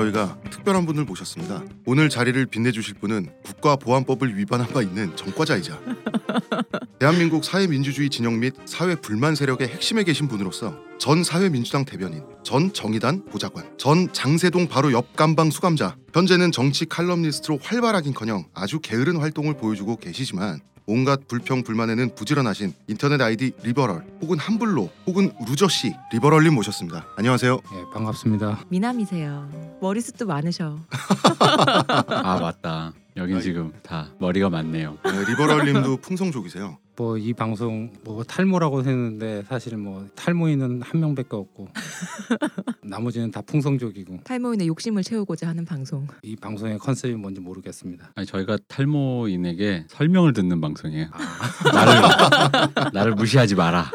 저희가 특별한 분을 모셨습니다. 오늘 자리를 빛내주실 분은 국가보안법을 위반한 바 있는 전과자이자 대한민국 사회민주주의 진영 및 사회 불만 세력의 핵심에 계신 분으로서 전 사회민주당 대변인, 전 정의당 보좌관, 전 장세동 바로 옆 감방 수감자, 현재는 정치 칼럼니스트로 활발하긴커녕 아주 게으른 활동을 보여주고 계시지만 온갖 불평 불만에는 부지런하신 인터넷 아이디 리버럴 혹은 함블로 혹은 루저씨 리버럴님 모셨습니다. 안녕하세요. 예, 반갑습니다. 미남이세요. 머리숱도 많으셔. 아 맞다. 여긴 아이. 지금 다 머리가 많네요. 네, 리버럴님도 풍성족이세요. 뭐 이 방송 뭐 탈모라고 했는데 사실 뭐 탈모인은 한 명밖에 없고 나머지는 다 풍성족이고 탈모인의 욕심을 채우고자 하는 방송. 이 방송의 컨셉이 뭔지 모르겠습니다. 아니 저희가 탈모인에게 설명을 듣는 방송이에요. 아, 나를 나를 무시하지 마라.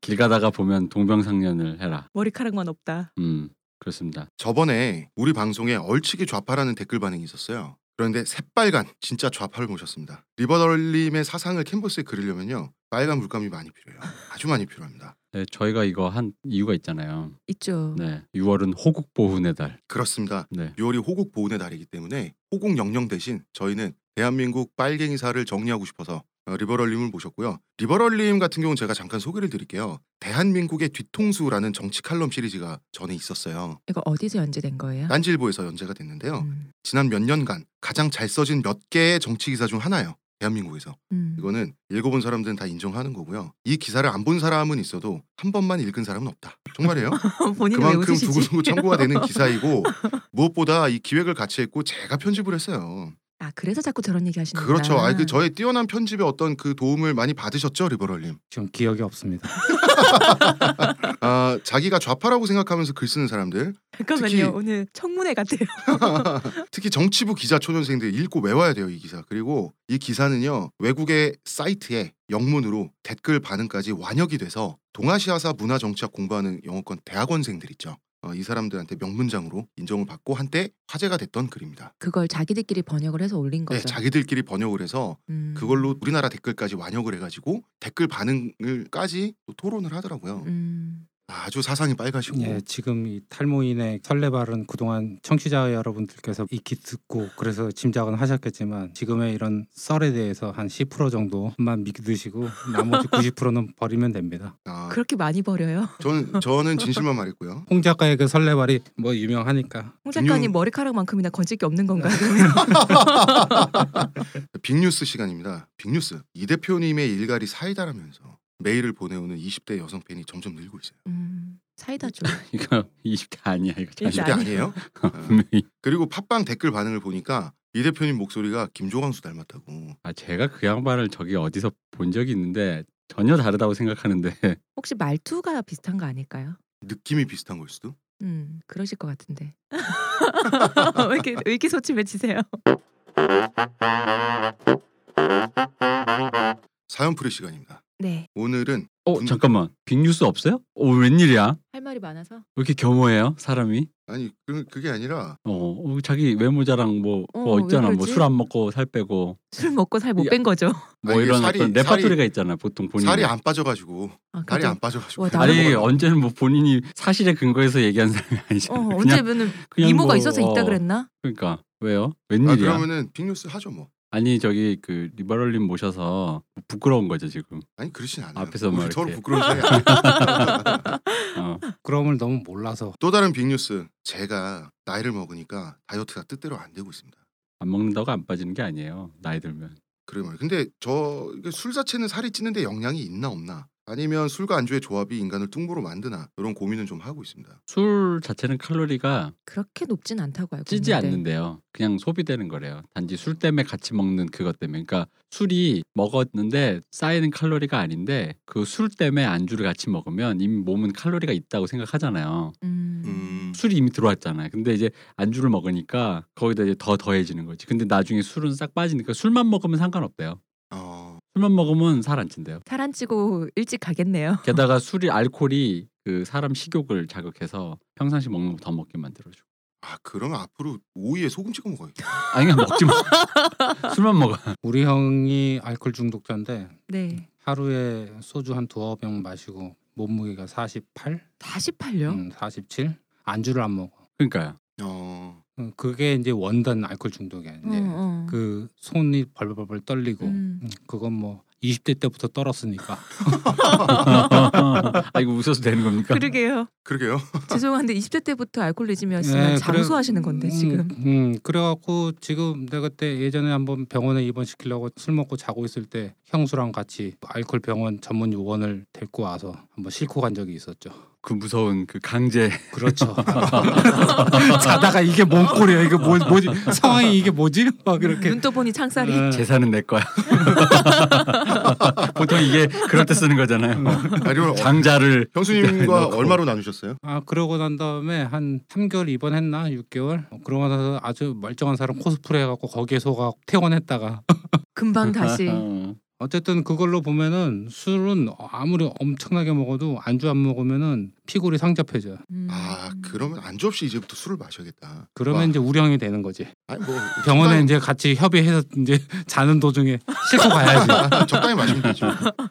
길 가다가 보면 동병상련을 해라. 머리카락만 없다. 음 그렇습니다. 저번에 우리 방송에 얼치기 좌파라는 댓글 반응이 있었어요. 그런데 새빨간 진짜 좌파를 모셨습니다. 리버럴님의 사상을 캔버스에 그리려면요 빨간 물감이 많이 필요해요. 아주 많이 필요합니다. 네, 저희가 이거 한 이유가 있잖아요. 있죠. 네, 6월은 호국 보훈의 달. 그렇습니다. 네, 6월이 호국 보훈의 달이기 때문에 호국 영령 대신 저희는 대한민국 빨갱이사를 정리하고 싶어서 어, 리버럴님을 모셨고요. 리버럴님 같은 경우는 제가 잠깐 소개를 드릴게요. 대한민국의 뒤통수라는 정치 칼럼 시리즈가 전에 있었어요. 이거 어디서 연재된 거예요? 딴지일보에서 연재가 됐는데요. 음. 지난 몇 년간 가장 잘 써진 몇 개의 정치 기사 중 하나예요. 대한민국에서 음. 이거는 읽어본 사람들은 다 인정하는 거고요. 이 기사를 안 본 사람은 있어도 한 번만 읽은 사람은 없다. 정말이에요. 그만큼? 두고두고 참고가 되는 기사이고 무엇보다 이 기획을 같이 했고 제가 편집을 했어요. 아 그래서 자꾸 저런 얘기 하시는 그렇죠. 아니 그 저의 뛰어난 편집에 어떤 그 도움을 많이 받으셨죠, 리버럴님. 지금 기억이 없습니다. 아 자기가 좌파라고 생각하면서 글 쓰는 사람들, 잠깐만요. 특히- 오늘 청문회 같아요. 특히 정치부 기자 초년생들 읽고 외워야 돼요 이 기사. 그리고 이 기사는요 외국의 사이트에 영문으로 댓글 반응까지 완역이 돼서 동아시아사 문화 정치학 공부하는 영어권 대학원생들 있죠. 어, 이 사람들한테 명문장으로 인정을 받고 한때 화제가 됐던 글입니다. 그걸 자기들끼리 번역을 해서 올린 거죠. 네, 자기들끼리 번역을 해서 음. 그걸로 우리나라 댓글까지 완역을 해가지고 댓글 반응을까지 또 토론을 하더라고요. 음. 아주 사상이 빨가시고 예, 지금 이 탈모인의 설레발은 그동안 청취자 여러분들께서 익히 듣고 그래서 짐작은 하셨겠지만 지금의 이런 썰에 대해서 한 10% 정도만 믿으시고 나머지 90%는 버리면 됩니다. 아, 그렇게 많이 버려요. 저는 저는 진실만 말했고요. 홍 작가의 그 설레발이 뭐 유명하니까 홍 작가님 빅뉴- 머리카락만큼이나 건질 게 없는 건가요? 빅뉴스 시간입니다. 빅뉴스 이 대표님의 일갈이 사이다라면서 메일을 보내오는 20대 여성 팬이 점점 늘고 있어요. 음, 사이다죠. 이거 20대 아니야 이거. 20대 20대 아니에요? 어. 분명히. 그리고 팟빵 댓글 반응을 보니까 이 대표님 목소리가 김조광수 닮았다고. 아 제가 그 양반을 저기 어디서 본 적이 있는데 전혀 다르다고 생각하는데 혹시 말투가 비슷한 거 아닐까요? 느낌이 비슷한 걸 수도. 음, 그러실 것 같은데. 왜 이렇게 왜 이렇게 소침해지세요? 사연풀이 시간입니다. 네, 오늘은 어 분- 잠깐만 빅뉴스 없어요? 어 웬일이야? 할 말이 많아서. 왜 이렇게 겸허해요 사람이? 아니 그, 그게 아니라 어, 어, 자기 외모 자랑 뭐, 어, 뭐왜 있잖아 뭐 그러지? 술 안 먹고 살 빼고 술 먹고 살못 야. 뺀 거죠. 뭐 아니, 이런 살이- 어떤 레파토리가 있잖아 보통 본인 살이 안 빠져가지고 아, 살이 안 빠져가지고. 와, 아니 먹어요. 언제는 뭐 본인이 사실에 근거해서 얘기한 사람이 어, 아니잖아 그냥 언제면은 그냥 이모가 뭐, 있어서 있다 어. 그랬나? 그러니까 왜요? 아, 웬일이야? 그러면은 빅뉴스 하죠 뭐. 아니 저기 그 리버럴님 모셔서 부끄러운 거죠 지금 아니 그렇진 않아요. 앞에서 뭐 우리 서로 이렇게. 부끄러운 사이 아니에요. 어. 그럼을 너무 몰라서 또 다른 빅뉴스. 제가 나이를 먹으니까 다이어트가 뜻대로 안 되고 있습니다. 안 먹는다고 안 빠지는 게 아니에요 나이 들면 그래 말이에요. 근데 저 술 자체는 살이 찌는데 영향이 있나 없나? 아니면 술과 안주의 조합이 인간을 뚱보로 만드나? 이런 고민은 좀 하고 있습니다. 술 자체는 칼로리가 그렇게 높진 않다고 알고 찌지 있는데. 않는데요 그냥 소비되는 거래요 단지 술 때문에 같이 먹는 그것 때문에 그러니까 술이 먹었는데 쌓이는 칼로리가 아닌데 그 술 때문에 안주를 같이 먹으면 이미 몸은 칼로리가 있다고 생각하잖아요 음. 음, 술이 이미 들어왔잖아요. 근데 이제 안주를 먹으니까 거기다 이제 더 더해지는 거지. 근데 나중에 술은 싹 빠지니까 술만 먹으면 상관없대요. 어, 술만 먹으면 살 안 찐대요. 살 안 찌고 일찍 가겠네요. 게다가 술이 알코올이 그 사람 식욕을 자극해서 평상시 먹는 거 더 먹게 만들어줘. 아 그러면 앞으로 오이에 소금 찍어 먹어야겠다. 아니 그냥 먹지 마. 술만 먹어. 우리 형이 알코올 중독자인데 네. 하루에 소주 한 두어 병 마시고 몸무게가 48, 48요? 음, 47 안주를 안 먹어. 그러니까요. 어, 어, 그게 이제 원단 알코올 중독이야. 이제 어, 어. 그 손이 벌벌벌 떨리고 음. 음, 그건 뭐 20대 때부터 떨었으니까. 아 이거 웃어도 되는 겁니까? 그러게요. 그러게요. 죄송한데 20대 때부터 알코올리즘이었으면 네, 장수하시는 건데 지금. 음, 음, 그래갖고 지금 내가 그때 예전에 한번 병원에 입원시키려고 술 먹고 자고 있을 때 형수랑 같이 알코올 병원 전문 요원을 데리고 와서 한번 싣고 간 적이 있었죠. 그 무서운 그 강제 그렇죠. 자다가 이게 뭔 꼴이야? 이게 뭐, 뭐지? 상황이 이게 뭐지? 막 이렇게. 눈 떠 보니 창살이. 네. 재산은 내 거야. 보통 이게 그럴 때 쓰는 거잖아요. 아니 면 장자를 형수님과 넣고. 얼마로 나누셨어요? 아 그러고 난 다음에 한 3개월 입원했나 6개월 어, 그러고 나서 아주 멀쩡한 사람 코스프레 해갖고 거기에 속아 퇴원했다가 금방 다시. 어. 어쨌든 그걸로 보면은 술은 아무리 엄청나게 먹어도 안주 안 먹으면은 피골이 상접해져. 음. 아 그러면 안주 없이 이제부터 술을 마셔야겠다. 그러면 와, 이제 우령이 되는 거지. 아니 뭐 병원에 적당히- 이제 같이 협의해서 이제 자는 도중에 싣고 가야지. 아, 적당히 마시면 되죠.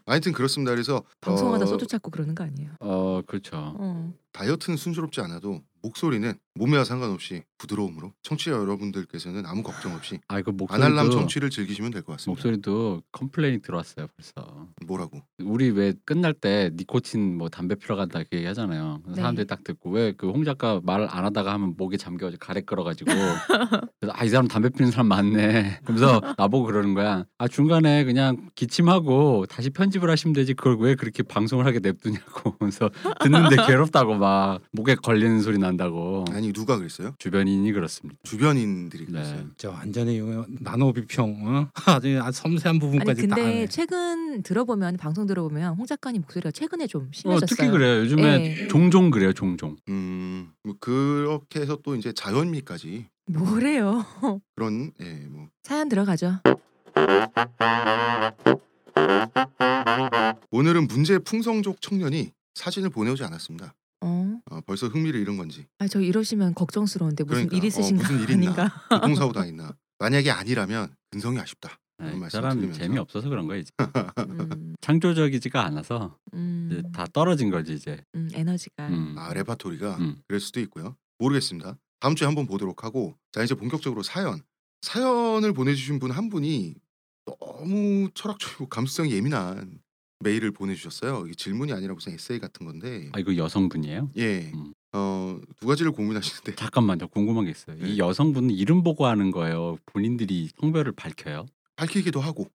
하여튼 그렇습니다. 그래서 방송하다 어, 소주 찾고 그러는 거 아니에요? 어 그렇죠. 어. 다이어트는 순조롭지 않아도 목소리는 몸매와 상관없이 부드러움으로 청취자 여러분들께서는 아무 걱정 없이 아 이거 아날람 목소리도 청취를 즐기시면 될 것 같습니다. 목소리도 complain이 들어왔어요 벌써. 뭐라고? 우리 왜 끝날 때 니코틴 뭐 담배 피러 간다 이렇게 얘기 하잖아요. 네. 사람들이 딱 듣고 왜 그 홍 작가 말안 하다가 하면 목에 잠겨가지고 가래 끌어가지고 그래서 아 이 사람 담배 피는 사람 많네. 그러면서 나보고 그러는 거야. 아 중간에 그냥 기침하고 다시 편집을 하시면 되지 그걸 왜 그렇게 방송을 하게 냅두냐고. 그래서 듣는데 괴롭다고 막 목에 걸리는 소리 난다고. 아니 누가 그랬어요? 주변인이 그렇습니다. 주변인들이 네. 그랬어요. 저 완전히 나노 비평 어? 아주 섬세한 아니 부분까지 다 근데. 최근 들어보면 방송 들어보면 홍 작가님 목소리가 최근에 좀 어, 심해졌어요. 특히 그래요. 요즘에 네. 종종 그래요. 종종. 음, 뭐 그렇게 해서 또 이제 자연미까지 뭐래요? 그런 예, 뭐 사연 들어가죠. 오늘은 문제 풍성족 청년이 사진을 보내오지 않았습니다. 어. 어, 벌써 흥미를 잃은 건지 아 저 이러시면 걱정스러운데 무슨 그러니까, 일 있으신가 어, 무슨 일 있나? 아닌가? 교통사고 당했나? 만약에 아니라면 근성이 아쉽다. 네, 사람 드리면서. 재미 없어서 그런 거야 이제. 음, 창조적이지가 않아서 음, 이제 다 떨어진 거지 이제. 음, 에너지가. 음. 아 레파토리가 음. 그럴 수도 있고요. 모르겠습니다. 다음 주에 한번 보도록 하고 자 이제 본격적으로 사연 사연을 보내주신 분 한 분이 너무 철학적이고 감수성이 예민한 메일을 보내주셨어요. 이게 질문이 아니라 무슨 에세이 같은 건데 아 이거 여성분이에요? 예. 음. 어, 두 가지를 고민하시는데 잠깐만 저 궁금한 게 있어요. 네. 이 여성분은 이름 보고 하는 거예요. 본인들이 성별을 밝혀요? 밝히기도 하고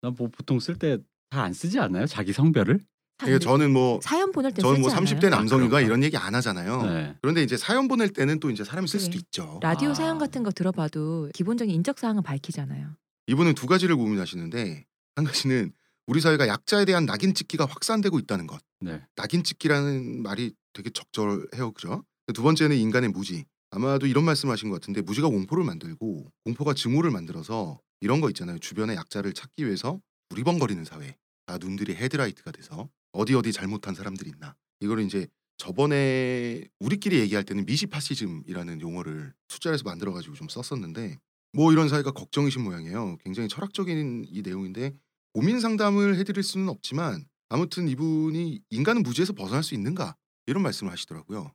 나뭐 보통 쓸때잘안 쓰지 않아요? 자기 성별을? 이게 저는 뭐 사연 보낼 때 저는 뭐 쓰지 30대 않아요? 남성인가 아? 이런 얘기 안 하잖아요. 네. 그런데 이제 사연 보낼 때는 또 이제 사람이 쓸 수도 그래. 있죠. 라디오 아. 사연 같은 거 들어봐도 기본적인 인적 사항은 밝히잖아요. 이분은 두 가지를 고민하시는데 한 가지는 우리 사회가 약자에 대한 낙인 찍기가 확산되고 있다는 것. 네. 낙인 찍기라는 말이 되게 적절해요, 그죠? 두 번째는 인간의 무지. 아마도 이런 말씀하신 것 같은데 무지가 공포를 만들고 공포가 증오를 만들어서 이런 거 있잖아요. 주변의 약자를 찾기 위해서 두리번거리는 사회. 다 눈들이 헤드라이트가 돼서 어디 어디 잘못한 사람들이 있나. 이거를 이제 저번에 우리끼리 얘기할 때는 미시파시즘이라는 용어를 숫자에서 만들어가지고 좀 썼었는데 뭐 이런 사회가 걱정이신 모양이에요. 굉장히 철학적인 이 내용인데 고민 상담을 해드릴 수는 없지만 아무튼 이분이 인간은 무지에서 벗어날 수 있는가 이런 말씀을 하시더라고요.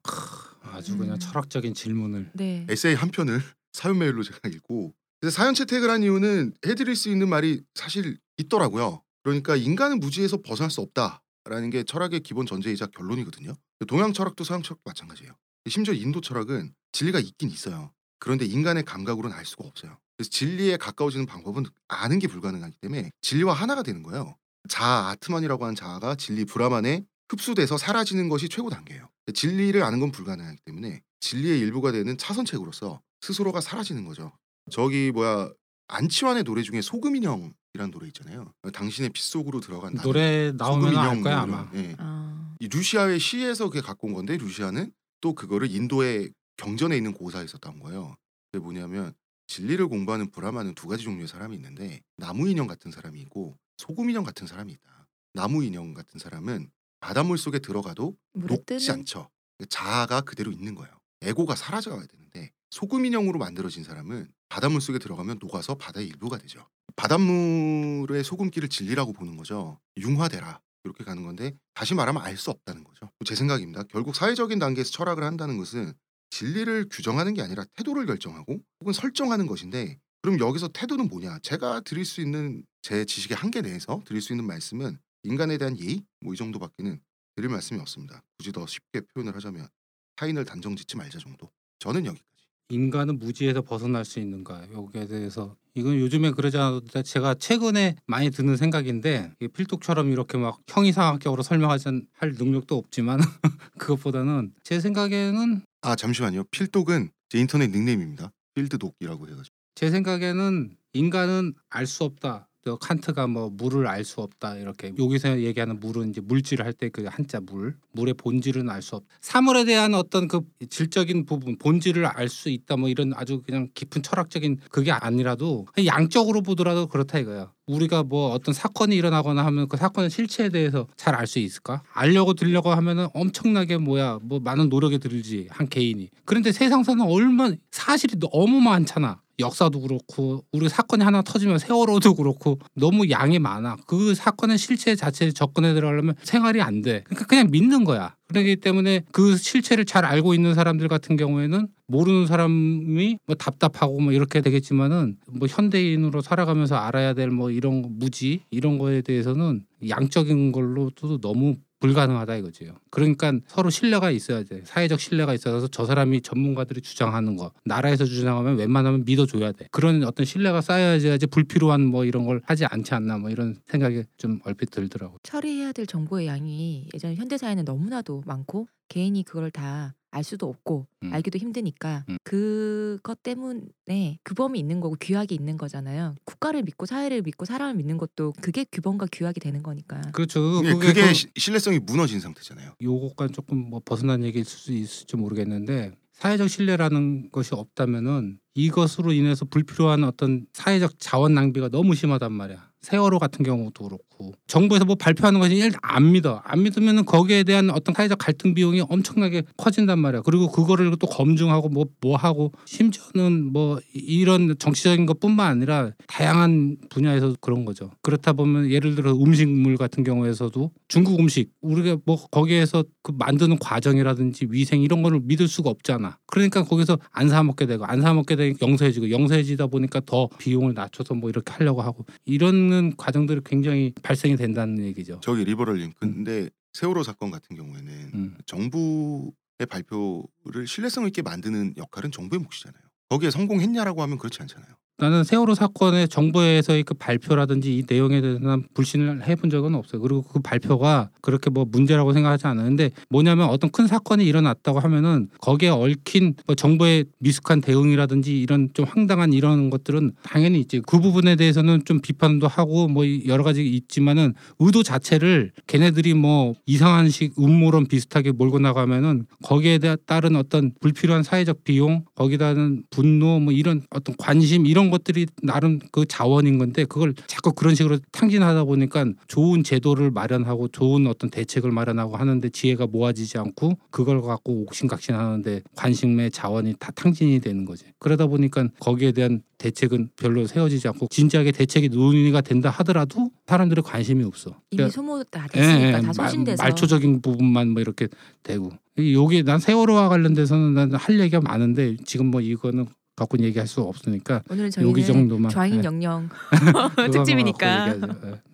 아주 그냥 음. 철학적인 질문을 네. 에세이 한 편을 사연 메일로 제가 읽고 그래서 사연 채택을 한 이유는 해드릴 수 있는 말이 사실 있더라고요. 그러니까 인간은 무지에서 벗어날 수 없다라는 게 철학의 기본 전제이자 결론이거든요. 동양 철학도 서양 철학도 마찬가지예요. 심지어 인도 철학은 진리가 있긴 있어요. 그런데 인간의 감각으로는 알 수가 없어요. 그래서 진리에 가까워지는 방법은 아는 게 불가능하기 때문에 진리와 하나가 되는 거예요. 자아 아트만이라고 하는 자아가 진리 브라만에 흡수돼서 사라지는 것이 최고 단계예요. 진리를 아는 건 불가능하기 때문에 진리의 일부가 되는 차선책으로서 스스로가 사라지는 거죠. 저기 뭐야 안치환의 노래 중에 소금 인형이라는 노래 있잖아요. 당신의 빗속으로 들어간 노래 나오면 알 인형 거야 뭐 아마. 예. 아, 이 루시아의 시에서 그게 갖고 온 건데 루시아는 또 그거를 인도의 경전에 있는 고사에서 따온 거예요. 그게 뭐냐면 진리를 공부하는 브라마는 두 가지 종류의 사람이 있는데 나무 인형 같은 사람이 있고 소금 인형 같은 사람이 있다. 나무 인형 같은 사람은 바닷물 속에 들어가도 녹지 뜨는 않죠. 자아가 그대로 있는 거예요. 에고가 사라져야 되는데 소금 인형으로 만들어진 사람은 바닷물 속에 들어가면 녹아서 바다의 일부가 되죠. 바닷물의 소금기를 진리라고 보는 거죠. 융화되라 이렇게 가는 건데 다시 말하면 알 수 없다는 거죠. 제 생각입니다. 결국 사회적인 단계에서 철학을 한다는 것은 진리를 규정하는 게 아니라 태도를 결정하고 혹은 설정하는 것인데 그럼 여기서 태도는 뭐냐? 제가 드릴 수 있는 제 지식의 한계 내에서 드릴 수 있는 말씀은 인간에 대한 예의 뭐 이 정도밖에는 드릴 말씀이 없습니다. 굳이 더 쉽게 표현을 하자면 타인을 단정짓지 말자 정도. 저는 여기까지. 인간은 무지에서 벗어날 수 있는가 여기에 대해서 이건 요즘에 그러지 않아도 제가 최근에 많이 드는 생각인데 필독처럼 이렇게 막 형이상학적으로 설명하지 할 능력도 없지만 그것보다는 제 생각에는 아 잠시만요. 필독은 제 인터넷 닉네임입니다. 필드독이라고 해가지고. 제 생각에는 인간은 알 수 없다. 저 칸트가 뭐 물을 알 수 없다 이렇게 여기서 얘기하는 물은 이제 물질을 할 때 그 한자 물 물의 본질은 알 수 없다. 사물에 대한 어떤 그 질적인 부분 본질을 알 수 있다 뭐 이런 아주 그냥 깊은 철학적인 그게 아니라도 양적으로 보더라도 그렇다 이거야. 우리가 뭐 어떤 사건이 일어나거나 하면 그 사건의 실체에 대해서 잘 알 수 있을까? 알려고 들려고 하면은 엄청나게 뭐야 뭐 많은 노력이 들지 한 개인이. 그런데 세상사는 얼마 사실이 너무 많잖아. 역사도 그렇고 우리 사건이 하나 터지면 세월호도 그렇고 너무 양이 많아. 그 사건의 실체 자체에 접근해 들어가려면 생활이 안 돼. 그러니까 그냥 믿는 거야. 그렇기 때문에 그 실체를 잘 알고 있는 사람들 같은 경우에는 모르는 사람이 뭐 답답하고 뭐 이렇게 되겠지만은 뭐 현대인으로 살아가면서 알아야 될 뭐 이런 무지 이런 거에 대해서는 양적인 걸로도 너무 불가능하다 이거지요. 그러니까 서로 신뢰가 있어야 돼. 사회적 신뢰가 있어서 저 사람이 전문가들이 주장하는 거 나라에서 주장하면 웬만하면 믿어줘야 돼. 그런 어떤 신뢰가 쌓여야지 불필요한 뭐 이런 걸 하지 않지 않나 뭐 이런 생각이 좀 얼핏 들더라고. 처리해야 될 정보의 양이 예전 현대 사회는 너무나도 많고 개인이 그걸 다 알 수도 없고 음. 알기도 힘드니까 음. 그것 때문에 규범이 있는 거고 규약이 있는 거잖아요. 국가를 믿고 사회를 믿고 사람을 믿는 것도 그게 규범과 규약이 되는 거니까. 그렇죠. 그게, 그게, 그게 그- 시- 신뢰성이 무너진 상태잖아요. 요것과 조금 뭐 벗어난 얘기일 수 있을지 모르겠는데 사회적 신뢰라는 것이 없다면은 이것으로 인해서 불필요한 어떤 사회적 자원 낭비가 너무 심하단 말이야. 세월호 같은 경우도 그렇고 정부에서 뭐 발표하는 것이 일단 안 믿어. 안 믿으면은 거기에 대한 어떤 사회적 갈등 비용이 엄청나게 커진단 말이야. 그리고 그거를 또 검증하고 뭐뭐 하고 심지어는 뭐 이런 정치적인 것뿐만 아니라 다양한 분야에서 그런 거죠. 그렇다 보면 예를 들어 음식물 같은 경우에서도 중국 음식 우리가 뭐 거기에서 그 만드는 과정이라든지 위생 이런 거를 믿을 수가 없잖아. 그러니까 거기서 안 사 먹게 되고 안 사 먹게 되니까 영세해지고 영세해지다 보니까 더 비용을 낮춰서 뭐 이렇게 하려고 하고 이런 과정들이 굉장히 발생이 된다는 얘기죠. 저기 리버럴님. 근데 세월호 사건 같은 경우에는 음. 정부의 발표를 신뢰성 있게 만드는 역할은 정부의 몫이잖아요. 거기에 성공했냐라고 하면 그렇지 않잖아요. 나는 세월호 사건의 정부에서의 그 발표라든지 이 내용에 대해서 난 불신을 해본 적은 없어요. 그리고 그 발표가 그렇게 뭐 문제라고 생각하지 않았는데 뭐냐면 어떤 큰 사건이 일어났다고 하면은 거기에 얽힌 뭐 정부의 미숙한 대응이라든지 이런 좀 황당한 이런 것들은 당연히 있지. 그 부분에 대해서는 좀 비판도 하고 뭐 여러 가지 있지만은 의도 자체를 걔네들이 뭐 이상한 식 음모론 비슷하게 몰고 나가면은 거기에 대- 따른 어떤 불필요한 사회적 비용 거기다는 분노 뭐 이런 어떤 관심 이런 것들이 나름 그 자원인 건데 그걸 자꾸 그런 식으로 탕진하다 보니까 좋은 제도를 마련하고 좋은 어떤 대책을 마련하고 하는데 지혜가 모아지지 않고 그걸 갖고 옥신각신하는데 관심의 자원이 다 탕진이 되는 거지. 그러다 보니까 거기에 대한 대책은 별로 세워지지 않고 진지하게 대책이 논의가 된다 하더라도 사람들의 관심이 없어. 이미 그러니까 소모 다 예, 됐으니까 예, 다 말- 소진돼서. 말초적인 부분만 뭐 이렇게 되고. 이- 요게 난 세월호와 관련돼서는 난 할 얘기가 많은데 지금 뭐 이거는 갖고 얘기할 수 없으니까 오늘은 여기 저희는 정도만 좌익 예, 영영 갖고 특집이니까. 예.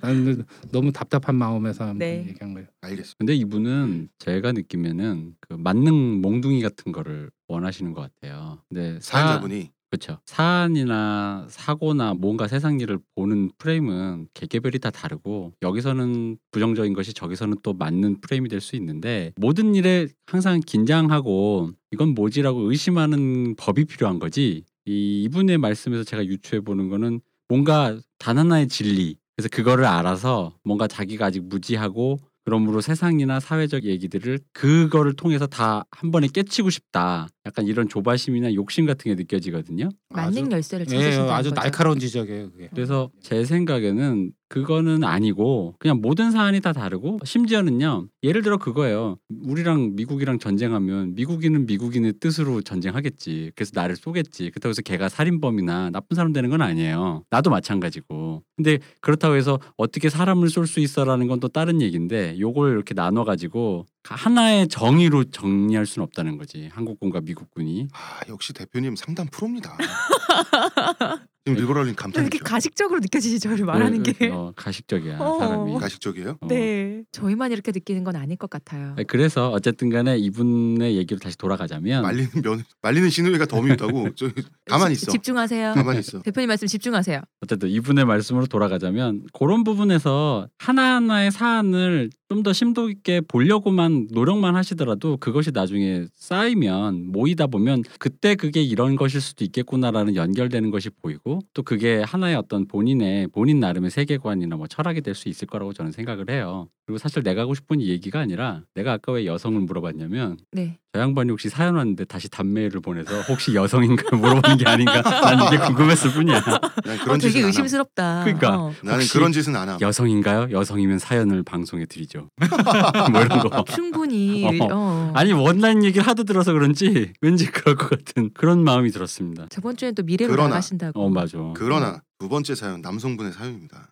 나는 너무 답답한 마음에서 한번 네. 얘기한 거예요. 알겠습니다. 근데 이분은 제가 느끼면은 그 만능 몽둥이 같은 거를 원하시는 것 같아요. 근데 사- 사연자분이 그렇죠. 사안이나 사고나 뭔가 세상 일을 보는 프레임은 개개별이 다 다르고 여기서는 부정적인 것이 저기서는 또 맞는 프레임이 될 수 있는데 모든 일에 항상 긴장하고 이건 뭐지라고 의심하는 법이 필요한 거지. 이 이분의 말씀에서 제가 유추해 보는 거는 뭔가 단 하나의 진리. 그래서 그거를 알아서 뭔가 자기가 아직 무지하고 그러므로 세상이나 사회적 얘기들을 그거를 통해서 다 한 번에 깨치고 싶다. 약간 이런 조바심이나 욕심 같은 게 느껴지거든요. 만능 열쇠를 예, 찾으신다는 아주 거죠. 날카로운 지적이에요. 그게. 그래서 제 생각에는 그거는 아니고 그냥 모든 사안이 다 다르고 심지어는요 예를 들어 그거예요. 우리랑 미국이랑 전쟁하면 미국인은 미국인의 뜻으로 전쟁하겠지. 그래서 나를 쏘겠지. 그렇다고 해서 걔가 살인범이나 나쁜 사람 되는 건 아니에요. 나도 마찬가지고. 근데 그렇다고 해서 어떻게 사람을 쏠 수 있어라는 건 또 다른 얘기인데 요걸 이렇게 나눠 가지고 하나의 정의로 정리할 수는 없다는 거지. 한국군과 미국군이. 아 역시 대표님 상담 프로입니다. 지금 리버럴님 또 이렇게 감탄했죠. 가식적으로 느껴지지 저를 말하는 그, 게. 어, 가식적이야 어. 사람이 가식적이에요? 어. 네. 저희만 이렇게 느끼는 건 아닐 것 같아요. 그래서 어쨌든 간에 이분의 얘기로 다시 돌아가자면 말리는 면 말리는 신우이가 더. 저 가만히 지- 있어. 집중하세요. 가만히 있어. 대표님 말씀 집중하세요. 어쨌든 이분의 말씀으로 돌아가자면 그런 부분에서 하나하나의 사안을 좀 더 심도 있게 보려고만 노력만 하시더라도 그것이 나중에 쌓이면 모이다 보면 그때 그게 이런 것일 수도 있겠구나라는 연결되는 것이 보이고 또 그게 하나의 어떤 본인의 본인 나름의 세계관이나 뭐 철학이 될 수 있을 거라고 저는 생각을 해요. 그리고 사실 내가 하고 싶은 이 얘기가 아니라 내가 아까 왜 여성을 물어봤냐면 네. 저 양반이 혹시 사연 왔는데 다시 답메일을 보내서 혹시 여성인가 물어보는 게 아닌가 난 이게 궁금했을 뿐이야. 난 그런 어, 되게. 의심스럽다. 그러니까. 어. 나는 그런 짓은 안 함. 여성인가요? 여성이면 사연을 방송에 드리죠. 뭐 이런 거. 충분히 어. 어. 아니 원난 얘기를 하도 들어서 그런지 왠지 그럴 것 같은 그런 마음이 들었습니다. 저번 주엔 또 미래로 그러나- 나가신다고. 어 맞아. 그러나 두 번째 사연 남성분의 사연입니다.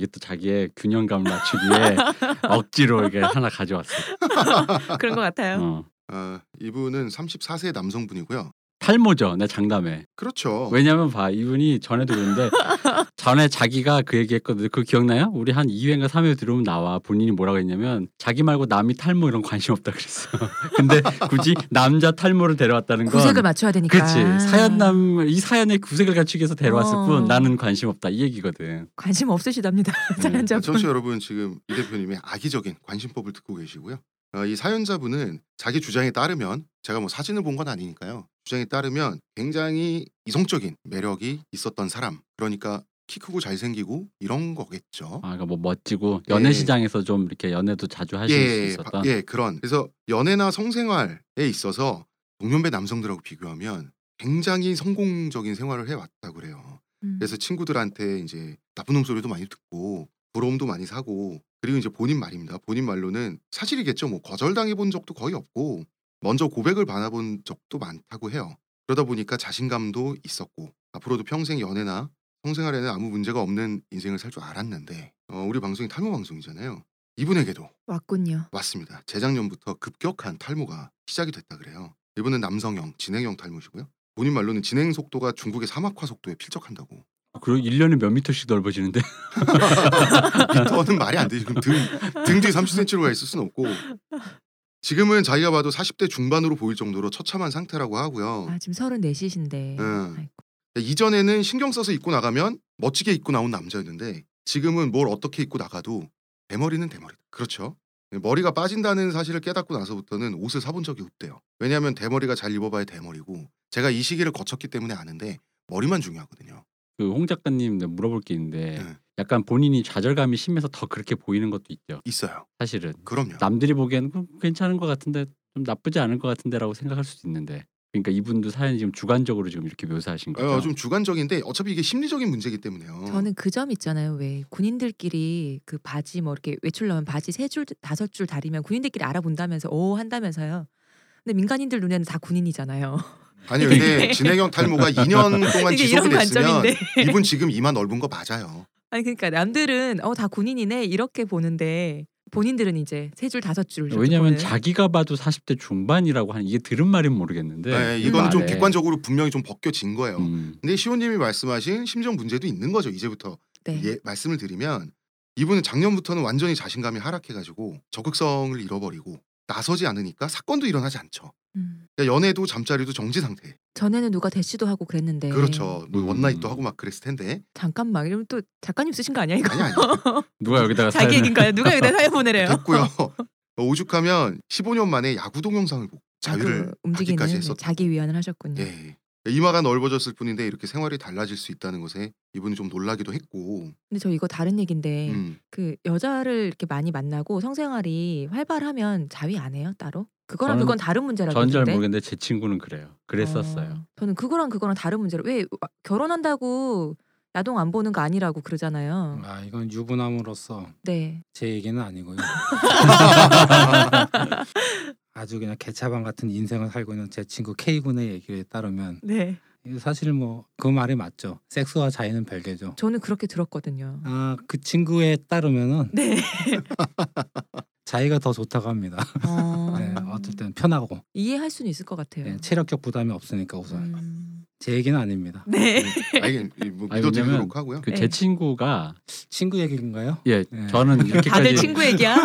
이게 또 자기의 균형감 낮추기에 억지로 이게 하나 가져왔어. 그런 것 같아요. 어. 아, 이분은 34세 남성분이고요. 탈모죠, 내 장담에. 그렇죠. 왜냐면 봐, 이분이 전에도 그랬는데 전에 자기가 그 얘기했거든. 그 기억나요? 우리 한 2회인가 3회 들어오면 나와 본인이 뭐라고 했냐면 자기 말고 남이 탈모 이런 거 관심 없다 그랬어. 근데 굳이 남자 탈모를 데려왔다는 건 구색을 맞춰야 되니까. 그렇지 사연남 이 사연의 구색을 갖추기 위해서 데려왔을 어. 뿐 나는 관심 없다 이 얘기거든. 관심 없으시답니다. 네. 사연자분. 청취자 여러분 지금 이 대표님의 악의적인 관심법을 듣고 계시고요. 어, 이 사연자분은 자기 주장에 따르면 제가 뭐 사진을 본 건 아니니까요. 주장에 따르면 굉장히 이성적인 매력이 있었던 사람. 그러니까 키 크고 잘생기고 이런 거겠죠. 아, 그러니까 뭐 멋지고 연애 예. 시장에서 좀 이렇게 연애도 자주 하실 수 예, 있었다. 바- 예, 그런. 그래서 연애나 성생활에 있어서 동년배 남성들하고 비교하면 굉장히 성공적인 생활을 해왔다고 그래요. 음. 그래서 친구들한테 이제 나쁜 놈 소리도 많이 듣고 부러움도 많이 사고 그리고 이제 본인 말입니다. 본인 말로는 사실이겠죠. 뭐 거절당해 본 적도 거의 없고 먼저 고백을 받아본 적도 많다고 해요. 그러다 보니까 자신감도 있었고 앞으로도 평생 연애나 성생활에는 아무 문제가 없는 인생을 살 줄 알았는데 어, 우리 방송이 탈모 방송이잖아요. 이분에게도 왔군요. 맞습니다. 재작년부터 급격한 탈모가 시작이 됐다 그래요. 이분은 남성형 진행형 탈모시고요. 본인 말로는 진행 속도가 중국의 사막화 속도에 필적한다고. 그리고 1년에 몇 미터씩 넓어지는데 미터는 말이 안 되지. 그럼 등, 등 뒤에 30cm로 가 있을 수는 없고. 지금은 자기가 봐도 40대 중반으로 보일 정도로 처참한 상태라고 하고요. 아 지금 34시신데. 음. 이전에는 신경 써서 입고 나가면 멋지게 입고 나온 남자였는데 지금은 뭘 어떻게 입고 나가도 대머리는 대머리다. 그렇죠. 머리가 빠진다는 사실을 깨닫고 나서부터는 옷을 사본 적이 없대요. 왜냐하면 대머리가 잘 입어봐야 대머리고 제가 이 시기를 거쳤기 때문에 아는데 머리만 중요하거든요. 그 홍 작가님 물어볼 게 있는데 네. 약간 본인이 좌절감이 심해서 더 그렇게 보이는 것도 있죠. 있어요. 사실은 그럼요. 남들이 보기에는 그 괜찮은 것 같은데 좀 나쁘지 않을 것 같은데라고 생각할 수도 있는데 그러니까 이분도 사연이 지금 주관적으로 지금 이렇게 묘사하신 거죠. 어, 좀 주관적인데 어차피 이게 심리적인 문제이기 때문에요. 저는 그 점 있잖아요. 왜 군인들끼리 그 바지 뭐 이렇게 외출 나면 바지 세 줄 다섯 줄 다리면 군인들끼리 알아본다면서 오 한다면서요. 근데 민간인들 눈에는 다 군인이잖아요. 아니 근데 진행형 탈모가 2년 동안 지속이 이런 됐으면 관점인데. 이분 지금 이마 넓은 거 맞아요. 아니 그러니까 남들은 어 다 군인이네 이렇게 보는데 본인들은 이제 세 줄 다섯 줄. 왜냐하면 보는. 자기가 봐도 40대 중반이라고 하는 이게 들은 말은 모르겠는데 네, 그 이거는 좀 말에. 객관적으로 분명히 좀 벗겨진 거예요. 음, 근데 시호님이 말씀하신 심정 문제도 있는 거죠. 이제부터 네. 예, 말씀을 드리면 이분은 작년부터는 완전히 자신감이 하락해가지고 적극성을 잃어버리고 나서지 않으니까 사건도 일어나지 않죠. 음. 그러니까 연애도 잠자리도 정지 상태. 전에는 누가 대시도 하고 그랬는데. 그렇죠. 뭐 음. 원나잇도 하고 막 그랬을 텐데 잠깐만 이러면 또 작가님 쓰신 거 아니야 이거? 아니 아니 누가 여기다가 자기 얘긴가요? 누가 여기다 사연 보내래요? 됐고요. 오죽하면 15년 만에 야구 동영상을 보고 자유를 아, 그 움직이는 받기까지 했었. 자기 위안을 하셨군요. 예. 이마가 넓어졌을 뿐인데 이렇게 생활이 달라질 수 있다는 것에 이분이 좀 놀라기도 했고. 근데 저 이거 다른 얘긴데 음. 그 여자를 이렇게 많이 만나고 성생활이 활발하면 자위 안 해요 따로? 그거랑 저는- 그건 다른 문제라고 전 잘? 모르겠는데 제 친구는 그래요. 그랬었어요. 어, 저는 그거랑 그거랑 다른 문제로 왜 와- 결혼한다고 야동 안 보는 거 아니라고 그러잖아요. 아 이건 유부남으로서 네. 제 얘기는 아니고요. 아주 그냥 개차반 같은 인생을 살고 있는 제 친구 K 군의 얘기에 따르면 네. 사실 뭐 그 말이 맞죠. 섹스와 자유는 별개죠. 저는 그렇게 들었거든요. 아 그 친구에 따르면은 네. 자기가 더 좋다고 합니다. 어... 네, 어떨 때는 편하고 이해할 수는 있을 것 같아요. 네, 체력적 부담이 없으니까 우선 음... 제 얘기는 아닙니다. 네. 아니 뭐 믿어드리도록 왜냐면 하고요. 그 네. 제 친구가 친구 얘기인가요? 예 네. 저는 이렇게까지 다들 친구 얘기야?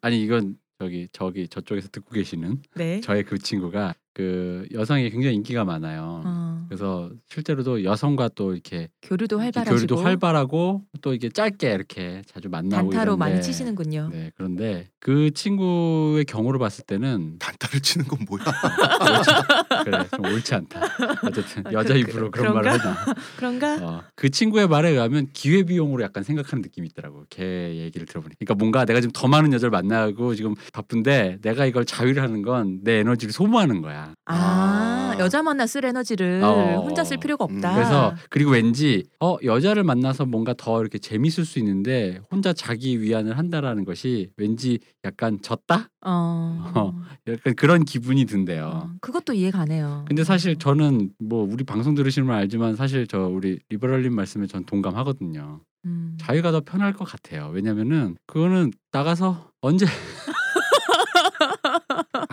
아니 이건 저기 저기 저쪽에서 듣고 계시는 네. 저의 그 친구가 그 여성이 굉장히 인기가 많아요. 어, 그래서 실제로도 여성과 또 이렇게 교류도 활발하시고 교류도 활발하고 또 이게 짧게 이렇게 자주 만나고 단타로 많이 이런데 치시는군요. 네 그런데 그 친구의 경우를 봤을 때는 단타를 치는 건 뭐야? 그래 좀 옳지 않다. 어쨌든 아, 여자 그- 입으로 그- 그런 말을? 하나. 그런가? 어, 그 친구의 말에 의하면 기회 비용으로 약간 생각하는 느낌이 있더라고. 걔 얘기를 들어보니. 그러니까 뭔가 내가 지금 더 많은 여자를 만나고 지금 바쁜데 내가 이걸 자유를 하는 건 내 에너지를 소모하는 거야. 아, 아. 여자 만나 쓸 에너지를 어. 혼자 쓸 필요가 없다. 그래서 그리고 왠지 어 여자를 만나서 뭔가 더 이렇게 재밌을 수 있는데 혼자 자기 위안을 한다라는 것이 왠지 약간 졌다? 어, 어. 약간 그런 기분이 든대요. 어, 그것도 이해 가네요. 근데 사실 저는 뭐 우리 방송 들으시는 분 알지만 사실 저 우리 리버럴님 말씀에 전 동감하거든요. 음. 자기가 더 편할 것 같아요. 왜냐면은 그거는 나가서 언제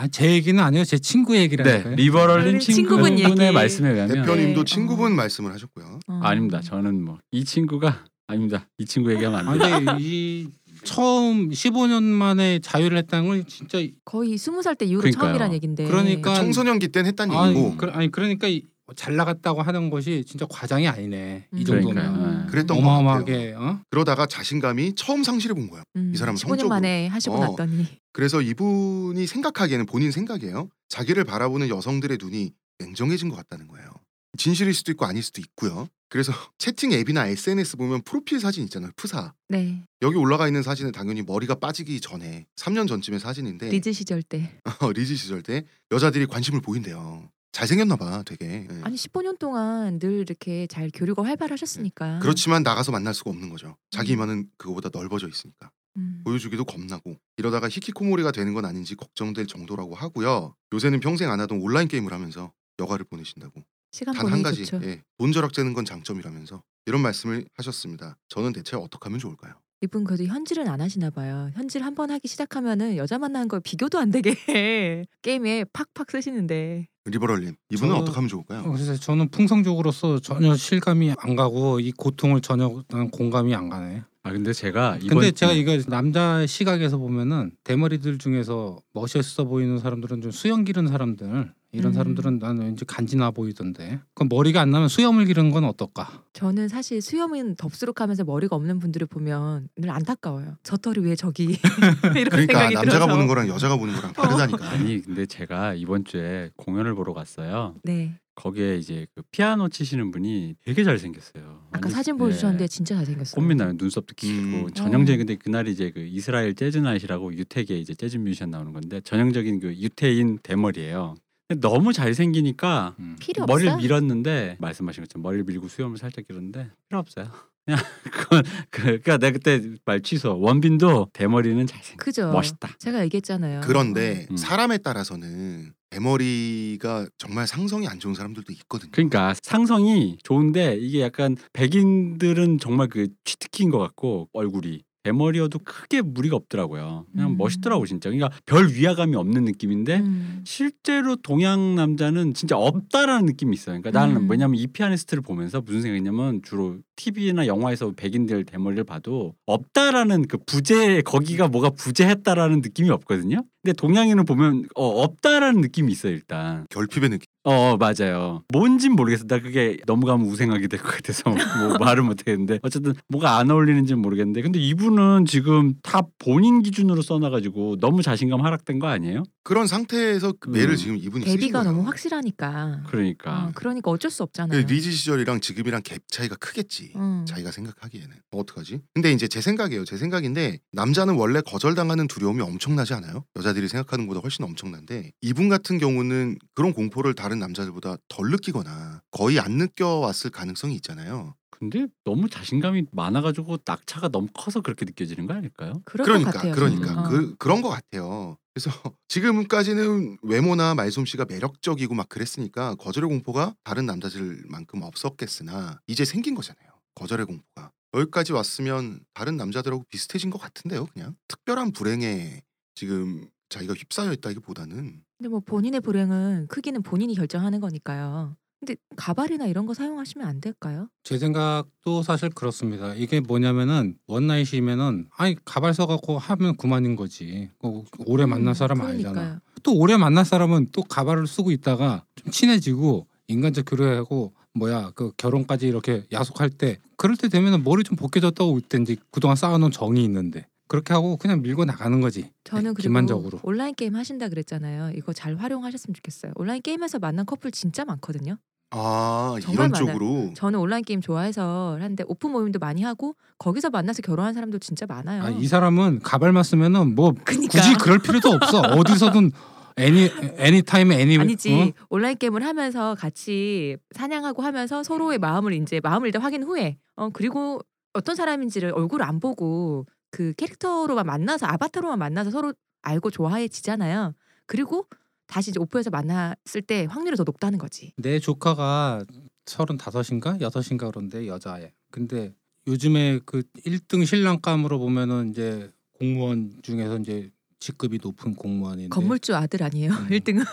아, 제 얘기는 아니에요. 제 친구 네 얘기라니까요. 리버럴님 친구분 얘기. 말씀에 의하면 대표님도 네. 친구분 말씀을 하셨고요. 어. 아닙니다. 저는 뭐 이 친구가 아닙니다. 이 친구 얘기하면 아, 안 돼요. 근데 이 처음 15년 만에 자유를 했다는 건 진짜 거의 스무 살때 이후로. 처음이란 얘긴데. 그러니까 청소년기 땐 했다는 아니, 얘기고 그, 아니 그러니까 이- 잘 나갔다고 하는 것이 진짜 과장이 아니네. 이 음. 정도면 그러니까요. 네. 그랬던. 어마어마하게 어? 그러다가 자신감이 처음 상실해 본 거예요. 음, 이 사람은 15년 성적으로. 만에 하시고 어. 났더니 그래서 이분이 생각하기에는 본인 생각이에요. 자기를 바라보는 여성들의 눈이 냉정해진 것 같다는 거예요. 진실일 수도 있고 아닐 수도 있고요. 그래서 채팅 앱이나 SNS 보면 프로필 사진 있잖아요. 프사. 네 여기 올라가 있는 사진은 당연히 머리가 빠지기 전에 3년 전쯤의 사진인데 리즈 시절 때 어, 리즈 시절 때 여자들이 관심을 보인대요. 잘생겼나 봐, 되게. 예. 아니 15년 동안 늘 이렇게 잘 교류가 활발하셨으니까. 그렇지만 나가서 만날 수가 없는 거죠. 자기 음. 이마는 그거보다 넓어져 있으니까. 음. 보여주기도 겁나고 이러다가 히키코모리가 되는 건 아닌지 걱정될 정도라고 하고요. 요새는 평생 안 하던 온라인 게임을 하면서 여가를 보내신다고. 시간 단 한 보내기 가지, 좋죠. 예, 돈저락 재는 건 장점이라면서 이런 말씀을 하셨습니다. 저는 대체 어떻게 하면 좋을까요? 이분 그래도 현질은 안 하시나 봐요. 현질 한 번 하기 시작하면은 여자 만나는 걸 비교도 안 되게 게임에 팍팍 쓰시는데. 리버럴님, 이분은 저- 어떻게 하면 좋을까요? 어, 그래서 저는 풍성적으로서 전혀 실감이 안 가고 이 고통을 전혀 난 공감이 안 가네. 아 근데 제가 이번 근데 제가 이거 남자 시각에서 보면은 대머리들 중에서 멋있어 보이는 사람들은 좀 수염 기른 사람들 이런 음. 사람들은 나는 왠지 간지나 보이던데. 그럼 머리가 안 나면 수염을 기르는 건 어떨까? 저는 사실 수염은 덥수룩하면서 머리가 없는 분들을 보면 늘 안타까워요. 저 털이 왜 저기 이런 그러니까 생각이 남자가 들어서. 보는 거랑 여자가 보는 거랑 다르다니까. 아니 근데 제가 이번 주에 공연을 보러 갔어요. 네. 거기에 이제 그 피아노 치시는 분이 되게 잘 생겼어요. 아까 사진 보여주셨는데 진짜 잘 생겼어요. 꽃빛나는 눈썹도 길고 음. 전형적인 어. 근데 그날이 이제 그 이스라엘 재즈 나잇이라고 유택의 이제 재즈 뮤지션 나오는 건데 전형적인 그 유태인 대머리예요. 너무 잘 생기니까 음. 필요 머리를 없어? 밀었는데 말씀하신 것처럼 머리를 밀고 수염을 살짝 기르는데 필요 없어요. 그냥 그건 그 그러니까 내가 그때 말 취소. 원빈도 대머리는 잘생. 그죠. 멋있다. 제가 얘기했잖아요. 그런데 음. 사람에 따라서는 대머리가 정말 상성이 안 좋은 사람들도 있거든요. 그러니까 상성이 좋은데 이게 약간 백인들은 정말 그 취특기인 것 같고 얼굴이 대머리여도 크게 무리가 없더라고요. 그냥 음. 멋있더라고 진짜. 그러니까 별 위화감이 없는 느낌인데 음. 실제로 동양 남자는 진짜 없다라는 느낌이 있어요. 그러니까 나는 음. 뭐냐면 이 피아니스트를 보면서 무슨 생각이냐면 주로 TV나 영화에서 백인들 대머리를 봐도 없다라는 그 부재 거기가 뭐가 부재했다라는 느낌이 없거든요. 근데 동양인을 보면 어, 없다라는 느낌이 있어요 일단. 결핍의 느낌. 어, 어 맞아요. 뭔진 모르겠어. 나 그게 넘어가면 우생하게 될 것 같아서 뭐 말을 못하겠는데 어쨌든 뭐가 안 어울리는지는 모르겠는데 근데 이분은 지금 다 본인 기준으로 써놔가지고 너무 자신감 하락된 거 아니에요? 그런 상태에서 그 음. 매를 지금 이분이 거예요. 너무 확실하니까. 그러니까 어, 그러니까 어쩔 수그 없잖아요. 리즈 시절이랑 지금이랑 갭 차이가 크겠지. 음. 자기가 생각하기에는 어, 어떡하지? 근데 이제 제 생각이에요. 제 생각인데 남자는 원래 거절당하는 두려움이 엄청나지 않아요? 여자들이 생각하는 것보다 훨씬 엄청난데 이분 같은 경우는 그런 공포를 다른 남자들보다 덜 느끼거나 거의 안 느껴왔을 가능성이 있잖아요. 근데 너무 자신감이 많아가지고 낙차가 너무 커서 그렇게 느껴지는 거 아닐까요? 그러니까 것 같아요. 그러니까 저는. 어. 그, 그런 것 같아요. 그래서 지금까지는 외모나 말솜씨가 매력적이고 막 그랬으니까 거절의 공포가 다른 남자들만큼 없었겠으나 이제 생긴 거잖아요. 거절의 공포가 여기까지 왔으면 다른 남자들하고 비슷해진 것 같은데요. 그냥 특별한 불행에 지금 자기가 휩싸여 있다기보다는 근데 뭐 본인의 불행은 크기는 본인이 결정하는 거니까요. 근데 가발이나 이런 거 사용하시면 안 될까요? 제 생각도 사실 그렇습니다. 이게 뭐냐면은 원나잇이면은 아니 가발 써갖고 하면 그만인 거지. 그 오래 만난 음, 사람 그러니까요. 아니잖아. 또 오래 만난 사람은 또 가발을 쓰고 있다가 좀 친해지고 인간적 교류하고 뭐야 그 결혼까지 이렇게 야속할 때 그럴 때 되면은 머리 좀 벗겨졌다고 있든지 그동안 쌓아놓은 정이 있는데 그렇게 하고 그냥 밀고 나가는 거지. 저는 그리고 기만적으로. 온라인 게임 하신다 그랬잖아요. 이거 잘 활용하셨으면 좋겠어요. 온라인 게임에서 만난 커플 진짜 많거든요. 아 정말 이런 많아요. 쪽으로 저는 온라인 게임 좋아해서 하는데 오픈 모임도 많이 하고 거기서 만나서 결혼한 사람도 진짜 많아요. 아, 이 사람은 가발만 쓰면은 뭐 그니까. 굳이 그럴 필요도 없어. 어디서든 any anytime any 아니지 어? 온라인 게임을 하면서 같이 사냥하고 하면서 서로의 마음을 이제 마음을 일단 확인 후에 어 그리고 어떤 사람인지를 얼굴 안 보고 그 캐릭터로만 만나서 아바타로만 만나서 서로 알고 좋아해지잖아요. 그리고 다시 이제 오프에서 만났을 때 확률이 더 높다는 거지. 내 조카가 서른다섯인가 여섯인가 그런데 여자애. 근데 요즘에 그 1등 신랑감으로 보면은 이제 공무원 중에서 이제 직급이 높은 공무원인데 건물주 아들 아니에요? 음. 1등은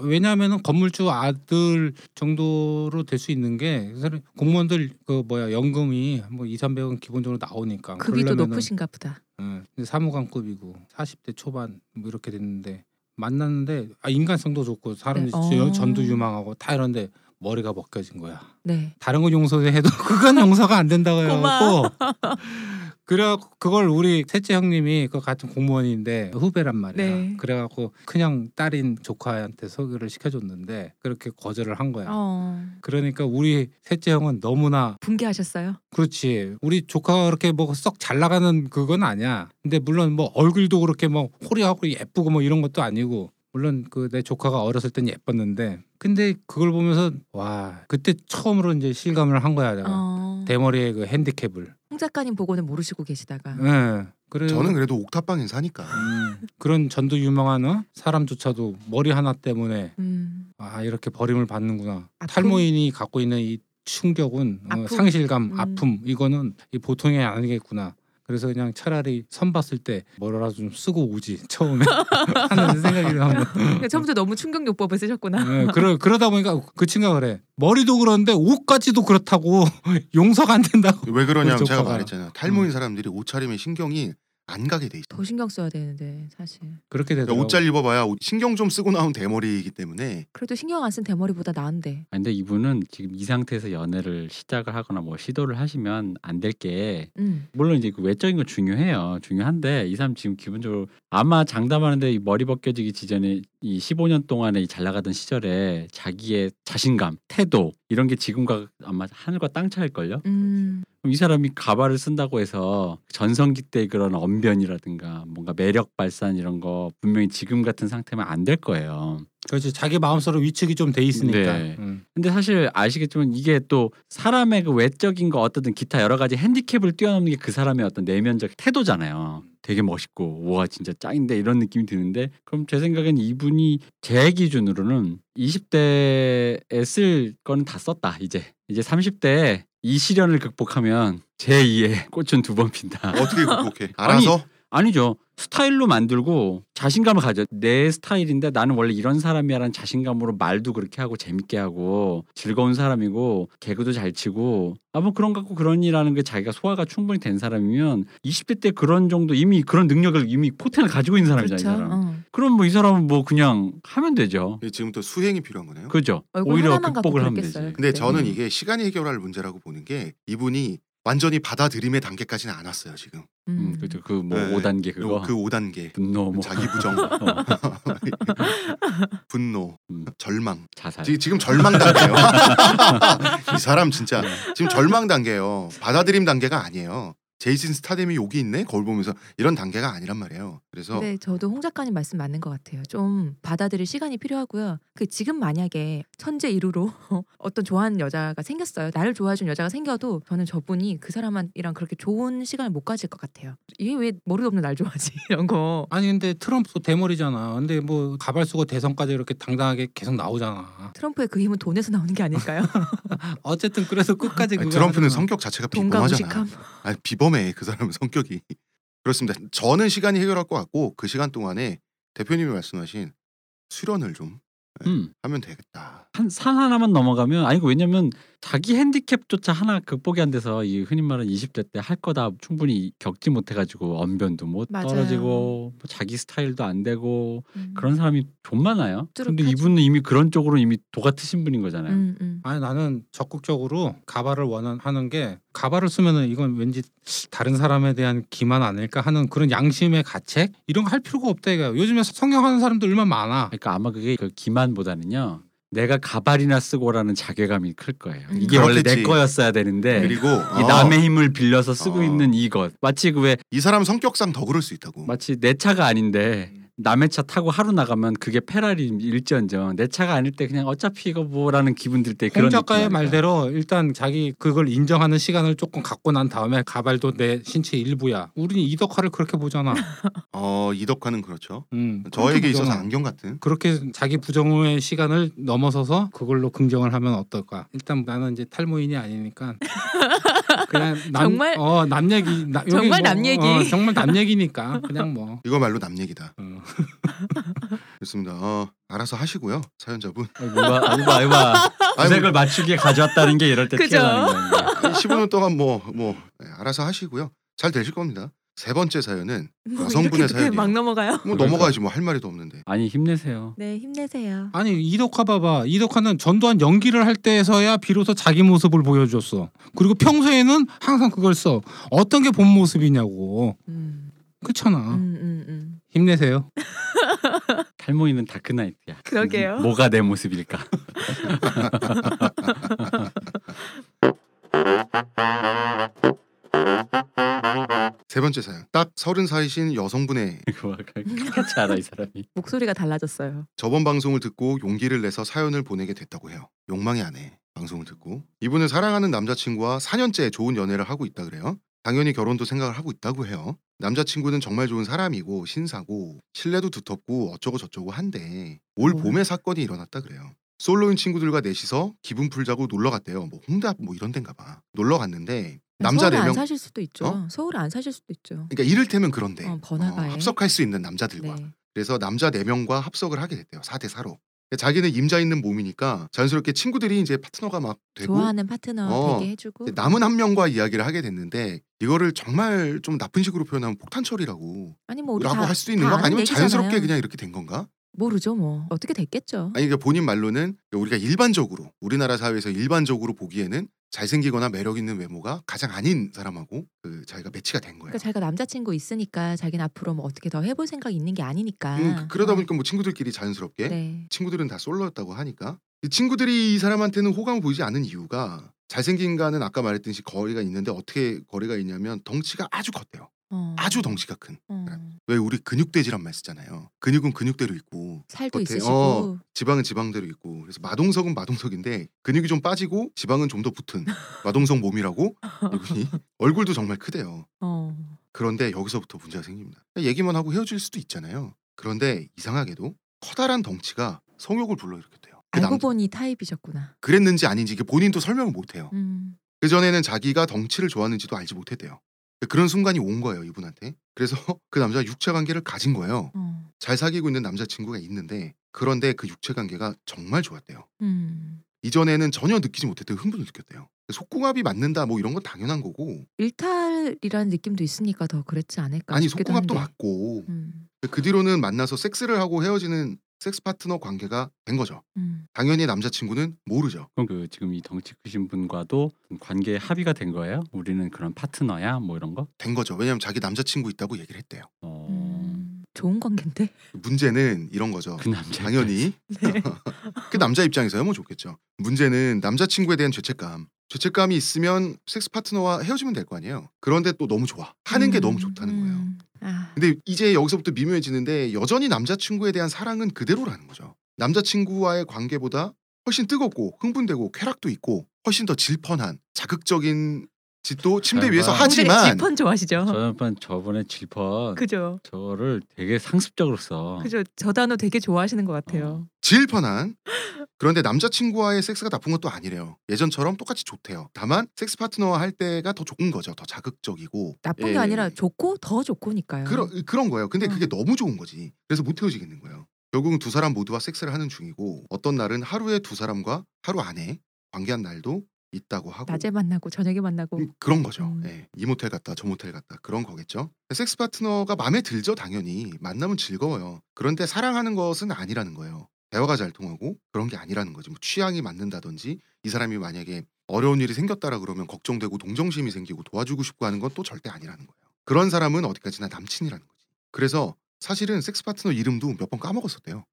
왜냐하면은 건물주 아들 정도로 될 수 있는 게 공무원들 그 뭐야 연금이 뭐 2, 300원 기본적으로 나오니까 급이 또 높으신가 보다. 예, 근데 사무관급이고 40대 초반 뭐 이렇게 됐는데 만났는데 아 인간성도 좋고 사람이 네. 어. 전도 유망하고 다 이런데 머리가 벗겨진 거야. 네. 다른 건 용서해도 그건 용서가 안 된다고. 해갖고 그래갖고 그걸 우리 셋째 형님이 그 같은 공무원인데 후배란 말이야. 네. 그래갖고 그냥 딸인 조카한테 소개를 시켜줬는데 그렇게 거절을 한 거야. 어. 그러니까 우리 셋째 형은 너무나 붕괴하셨어요? 그렇지. 우리 조카가 그렇게 뭐 썩 잘 나가는 그건 아니야. 근데 물론 뭐 얼굴도 그렇게 뭐 호리하고 예쁘고 뭐 이런 것도 아니고 물론 그 내 조카가 어렸을 땐 예뻤는데 근데 그걸 보면서 와 그때 처음으로 이제 실감을 한 거야 내가 어. 대머리의 그 핸디캡을. 홍 작가님 보고는 모르시고 계시다가 예. 그래 저는 그래도 옥탑방에 사니까 음, 그런 전도 유명한 어? 사람조차도 머리 하나 때문에 음. 아 이렇게 버림을 받는구나. 아픔? 탈모인이 갖고 있는 이 충격은 어? 상실감, 음. 아픔 이거는 이 보통이 아니겠구나. 그래서 그냥 차라리 선 봤을 때 뭐라도 좀 쓰고 오지 처음에 하는 생각이 한번. 그러니까 처음부터 너무 충격 요법을 쓰셨구나. 예, 그러 그러다 보니까 그 친구가 그래 머리도 그런데 옷까지도 그렇다고 용서가 안 된다고. 왜 그러냐면 제가. 말했잖아요. 탈모인 사람들이 옷차림에 신경이 안 가게 돼 있어. 더 신경 써야 되는데 사실. 그렇게 되더라고. 그러니까 옷잘 입어봐야 옷- 신경 좀 쓰고 나온 대머리이기 때문에 그래도 신경 안 쓴 대머리보다 나은데. 아, 근데 이분은 지금 이 상태에서 연애를 시작을 하거나 뭐 시도를 하시면 안 될 게 음. 물론 이제 그 외적인 거 중요해요. 중요한데 이 사람 지금 기본적으로 아마 장담하는데 이 머리 벗겨지기 직전에 이 15년 동안에 이잘 나가던 시절에 자기의 자신감, 태도 이런 게 지금과 아마 하늘과 땅 차일 걸요. 음. 이 사람이 가발을 쓴다고 해서 전성기 때 그런 언변이라든가 뭔가 매력 발산 이런 거 분명히 지금 같은 상태면 안 될 거예요. 그렇지 자기 마음속으로 위축이 좀 돼 있으니까. 네. 음. 근데 사실 아시겠지만 이게 또 사람의 그 외적인 거 어떻든 기타 여러 가지 핸디캡을 뛰어넘는 게 그 사람의 어떤 내면적 태도잖아요. 되게 멋있고 와 진짜 짱인데 이런 느낌이 드는데 그럼 제 생각엔 이분이 제 기준으로는 20대에 쓸 거는 다 썼다 이제 이제 30대에 이 시련을 극복하면 제 2의 꽃은 두 번 핀다. 어떻게 극복해? 알아서 아니죠. 스타일로 만들고 자신감을 가져. 내 스타일인데 나는 원래 이런 사람이야라는 자신감으로 말도 그렇게 하고 재밌게 하고 즐거운 사람이고 개그도 잘 치고 아뭐 그런 갖고 그런 일하는 게 자기가 소화가 충분히 된 사람이면 20대 때 그런 정도 이미 그런 능력을 이미 포텐을 가지고 있는 사람이잖아요. 이 그렇죠. 사람. 어. 그럼 뭐 이 사람은 뭐 그냥 하면 되죠. 지금부터 수행이 필요한 거네요. 그죠? 오히려 극복을 하면 되지. 근데 그때. 저는 음. 이게 시간이 해결할 문제라고 보는 게 이분이 완전히 받아들임의 단계까지는 안 왔어요 지금. 음, 그죠. 그뭐 네. 5단계 그거. 그 5단계 분노 뭐 자기 부정, 어, 분노, 음, 절망. 자살. 지- 지금 절망 단계예요. 이 사람 진짜 지금 절망 단계예요. 받아들임 단계가 아니에요. 제이슨 스타뎀이 여기 있네 거울 보면서 이런 단계가 아니란 말이에요. 그래서 네, 저도 홍 작가님 말씀 맞는 것 같아요. 좀 받아들일 시간이 필요하고요. 그 지금 만약에 천재 이루로 어떤 좋아하는 여자가 생겼어요. 나를 좋아해준 여자가 생겨도 저는 저분이 그 사람이랑 그렇게 좋은 시간을 못 가질 것 같아요. 이게 왜 머리도 없는 날 좋아하지 이런 거. 아니 근데 트럼프도 대머리잖아. 근데 뭐 가발 쓰고 대선까지 이렇게 당당하게 계속 나오잖아. 트럼프의 그 힘은 돈에서 나오는 게 아닐까요? 어쨌든 그래서 끝까지 아니, 트럼프는 하잖아. 성격 자체가 비범하잖아. 아니 비범 해 그 사람은 성격이 그렇습니다. 저는 시간이 해결할 것 같고 그 시간 동안에 대표님이 말씀하신 수련을 좀 음. 하면 되겠다. 한 산 하나만 넘어가면 아니고 왜냐면 자기 핸디캡조차 하나 극복이 안 돼서 이 흔히 말하는 20대 때 할 거다 충분히 겪지 못해 가지고 언변도 못 맞아요. 떨어지고 뭐 자기 스타일도 안 되고 음. 그런 사람이 좀 많아요. 근데 뚜렷하죠. 이분은 이미 그런 쪽으로 이미 도가 트신 분인 거잖아요. 음, 음. 아니 나는 적극적으로 가발을 원하는 게 가발을 쓰면은 이건 왠지 다른 사람에 대한 기만 아닐까 하는 그런 양심의 가책 이런 거 할 필요가 없다 이거. 요즘에 성형하는 사람들 얼마나 많아. 그러니까 아마 그게 그 기만보다는요. 내가 가발이나 쓰고라는 자괴감이 클 거예요. 음. 이게 원래 내 그렇겠지. 거였어야 되는데 그리고 이 어, 남의 힘을 빌려서 쓰고 어. 있는 이것 마치 그 왜 이 사람 성격상 더 그럴 수 있다고. 마치 내 차가 아닌데 남의 차 타고 하루 나가면 그게 페라리 일지언정 내 차가 아닐 때 그냥 어차피 이거 뭐라는 기분 들때홍 그런 작가의? 말대로 일단 자기 그걸 인정하는 시간을 조금 갖고 난 다음에 가발도 내 신체 일부야. 우리는 이덕화를 그렇게 보잖아. 어 이덕화는 그렇죠. 음, 저에게 있어서. 안경 같은. 그렇게 자기 부정의 시간을 넘어서서 그걸로 긍정을 하면 어떨까? 일단 나는 이제 탈모인이 아니니까 그냥 남, 정말? 어, 남 얘기 나, 정말 남 얘기. 어, 정말 남 얘기니까 그냥 뭐 이거 말로 남 얘기다. 어. 그렇습니다. 어, 알아서 하시고요 사연자분. 아이, 뭐가 아이고 아이고 구색을 맞추기에 가져왔다는 게 이럴 때 그죠? 나는 거예요. 15년 동안 뭐 뭐 알아서 하시고요. 잘 되실 겁니다. 세 번째 사연은 뭐 여성분의 이렇게 사연이에요. 막 넘어가요? 뭐 그러니까. 넘어가야지 뭐 할 말이 더 없는데. 아니 힘내세요. 네, 힘내세요. 아니 이덕화 봐봐 이덕화는 전두환 연기를 할 때에서야 비로소 자기 모습을 보여줬어 그리고 평소에는 항상 그걸 써 어떤 게 본 모습이냐고 음, 그렇잖아 음, 음, 음. 힘내세요 탈모인은 다크나이트야. 그러게요. 뭐가 내 모습일까? 세 번째 사연. 딱 서른 살이신 여성분의 같이 알아 이 사람이. 목소리가 달라졌어요. 저번 방송을 듣고 용기를 내서 사연을 보내게 됐다고 해요. 욕망이 안 해. 방송을 듣고 이분은 사랑하는 남자친구와 4년째 좋은 연애를 하고 있다 그래요. 당연히 결혼도 생각을 하고 있다고 해요. 남자친구는 정말 좋은 사람이고 신사고 신뢰도 두텁고 어쩌고 저쩌고 한데 올 뭐? 봄에 사건이 일어났다 그래요. 솔로인 친구들과 넷이서 기분 풀자고 놀러 갔대요. 뭐 홍대 앞 뭐 이런 데인가 봐. 놀러 갔는데 남자 서울에 네안명 사실 수도 있죠. 어? 서울에 안 사실 수도 있죠. 그러니까 이를테면 그런데 어, 번화가에. 합석할 수 있는 남자들과 네. 그래서 남자 4명과 합석을 하게 됐대요. 4대 4로. 자기는 임자 있는 몸이니까 자연스럽게 친구들이 이제 파트너가 막 되고 좋아하는 파트너 어, 되게 해주고 남은 한 명과 이야기를 하게 됐는데 이거를 정말 좀 나쁜 식으로 표현하면 폭탄 처리라고 아니 뭐 우리 라고 다, 할 수도 있는 다거 아니면 얘기잖아요. 자연스럽게 그냥 이렇게 된 건가? 모르죠 뭐 어떻게 됐겠죠. 아니 그러니까 본인 말로는 우리가 일반적으로 우리나라 사회에서 일반적으로 보기에는 잘생기거나 매력 있는 외모가 가장 아닌 사람하고 그 자기가 매치가 된 거예요. 그러니까 자기가 남자친구 있으니까 자기는 앞으로 뭐 어떻게 더 해볼 생각이 있는 게 아니니까. 음, 그러다 어, 보니까 뭐 친구들끼리 자연스럽게 네. 친구들은 다 솔로였다고 하니까 이 친구들이 이 사람한테는 호감을 보이지 않은 이유가 잘생긴가는 아까 말했듯이 거리가 있는데 어떻게 거리가 있냐면 덩치가 아주 컸대요. 어, 아주 덩치가 큰. 어, 왜 우리 근육돼지란 말 쓰잖아요. 근육은 근육대로 있고 살도 겉에, 있으시고 어. 지방은 지방대로 있고 그래서 마동석은 마동석인데 근육이 좀 빠지고 지방은 좀 더 붙은 마동석 몸이라고 이분이 얼굴도 정말 크대요. 어. 그런데 여기서부터 문제가 생깁니다. 얘기만 하고 헤어질 수도 있잖아요. 그런데 이상하게도 커다란 덩치가 성욕을 불러일으켰대요. 그 알고 남 보니 타입이셨구나. 그랬는지 아닌지 이게 본인도 설명을 못해요. 음. 그 전에는 자기가 덩치를 좋아하는지도 알지 못했대요. 그런 순간이 온 거예요 이분한테. 그래서 그 남자가 육체 관계를 가진 거예요. 어. 잘 사귀고 있는 남자친구가 있는데 그런데 그 육체 관계가 정말 좋았대요. 음. 이전에는 전혀 느끼지 못했던 흥분을 느꼈대요. 속궁합이 맞는다 뭐 이런 건 당연한 거고 일탈이라는 느낌도 있으니까 더 그랬지 않을까 아니 속궁합도 한데. 맞고 음. 그 뒤로는 만나서 섹스를 하고 헤어지는 섹스 파트너 관계가 된 거죠. 음. 당연히 남자친구는 모르죠. 그럼 그 지금 이 덩치 크신 분과도 관계 합의가 된 거예요? 우리는 그런 파트너야 뭐 이런 거? 된 거죠. 왜냐면 자기 남자친구 있다고 얘기를 했대요. 어... 음. 좋은 관계인데. 문제는 이런 거죠. 그 남자 당연히 네. 그 남자 입장에서야 뭐 좋겠죠. 문제는 남자친구에 대한 죄책감. 죄책감이 있으면 섹스 파트너와 헤어지면 될 거 아니에요. 그런데 또 너무 좋아. 하는 게 음. 너무 좋다는 거예요. 음. 아. 근데 이제 여기서부터 미묘해지는데 여전히 남자친구에 대한 사랑은 그대로라는 거죠. 남자친구와의 관계보다 훨씬 뜨겁고 흥분되고 쾌락도 있고 훨씬 더 질펀한 자극적인 짓도 침대 잘 위에서 봐. 하지만 질펀 좋아하시죠? 저번 저번에 질펀 그죠. 저를 되게 상습적으로 써. 그죠. 저 단어 되게 좋아하시는 것 같아요. 질펀한 그런데 남자친구와의 섹스가 나쁜 것도 아니래요. 예전처럼 똑같이 좋대요. 다만 섹스 파트너와 할 때가 더 좋은 거죠. 더 자극적이고 나쁜 예. 게 아니라 좋고 더 좋고니까요. 그런 그런 거예요. 근데 어. 그게 너무 좋은 거지. 그래서 못 헤어지겠는 거예요. 결국은 두 사람 모두와 섹스를 하는 중이고 어떤 날은 하루에 두 사람과 하루 안에 관계한 날도 있다고 하고 낮에 만나고 저녁에 만나고 음, 그런 거죠. 음. 예, 이 모텔 갔다 저 모텔 갔다 그런 거겠죠. 섹스 파트너가 마음에 들죠 당연히 만나면 즐거워요. 그런데 사랑하는 것은 아니라는 거예요. 대화가 잘 통하고 그런 게 아니라는 거지. 뭐 취향이 맞는다든지 이 사람이 만약에 어려운 일이 생겼다라 그러면 걱정되고 동정심이 생기고 도와주고 싶고 하는 건 또 절대 아니라는 거예요. 그런 사람은 어디까지나 남친이라는 거지. 그래서 사실은 섹스 파트너 이름도 몇 번 까먹었었대요.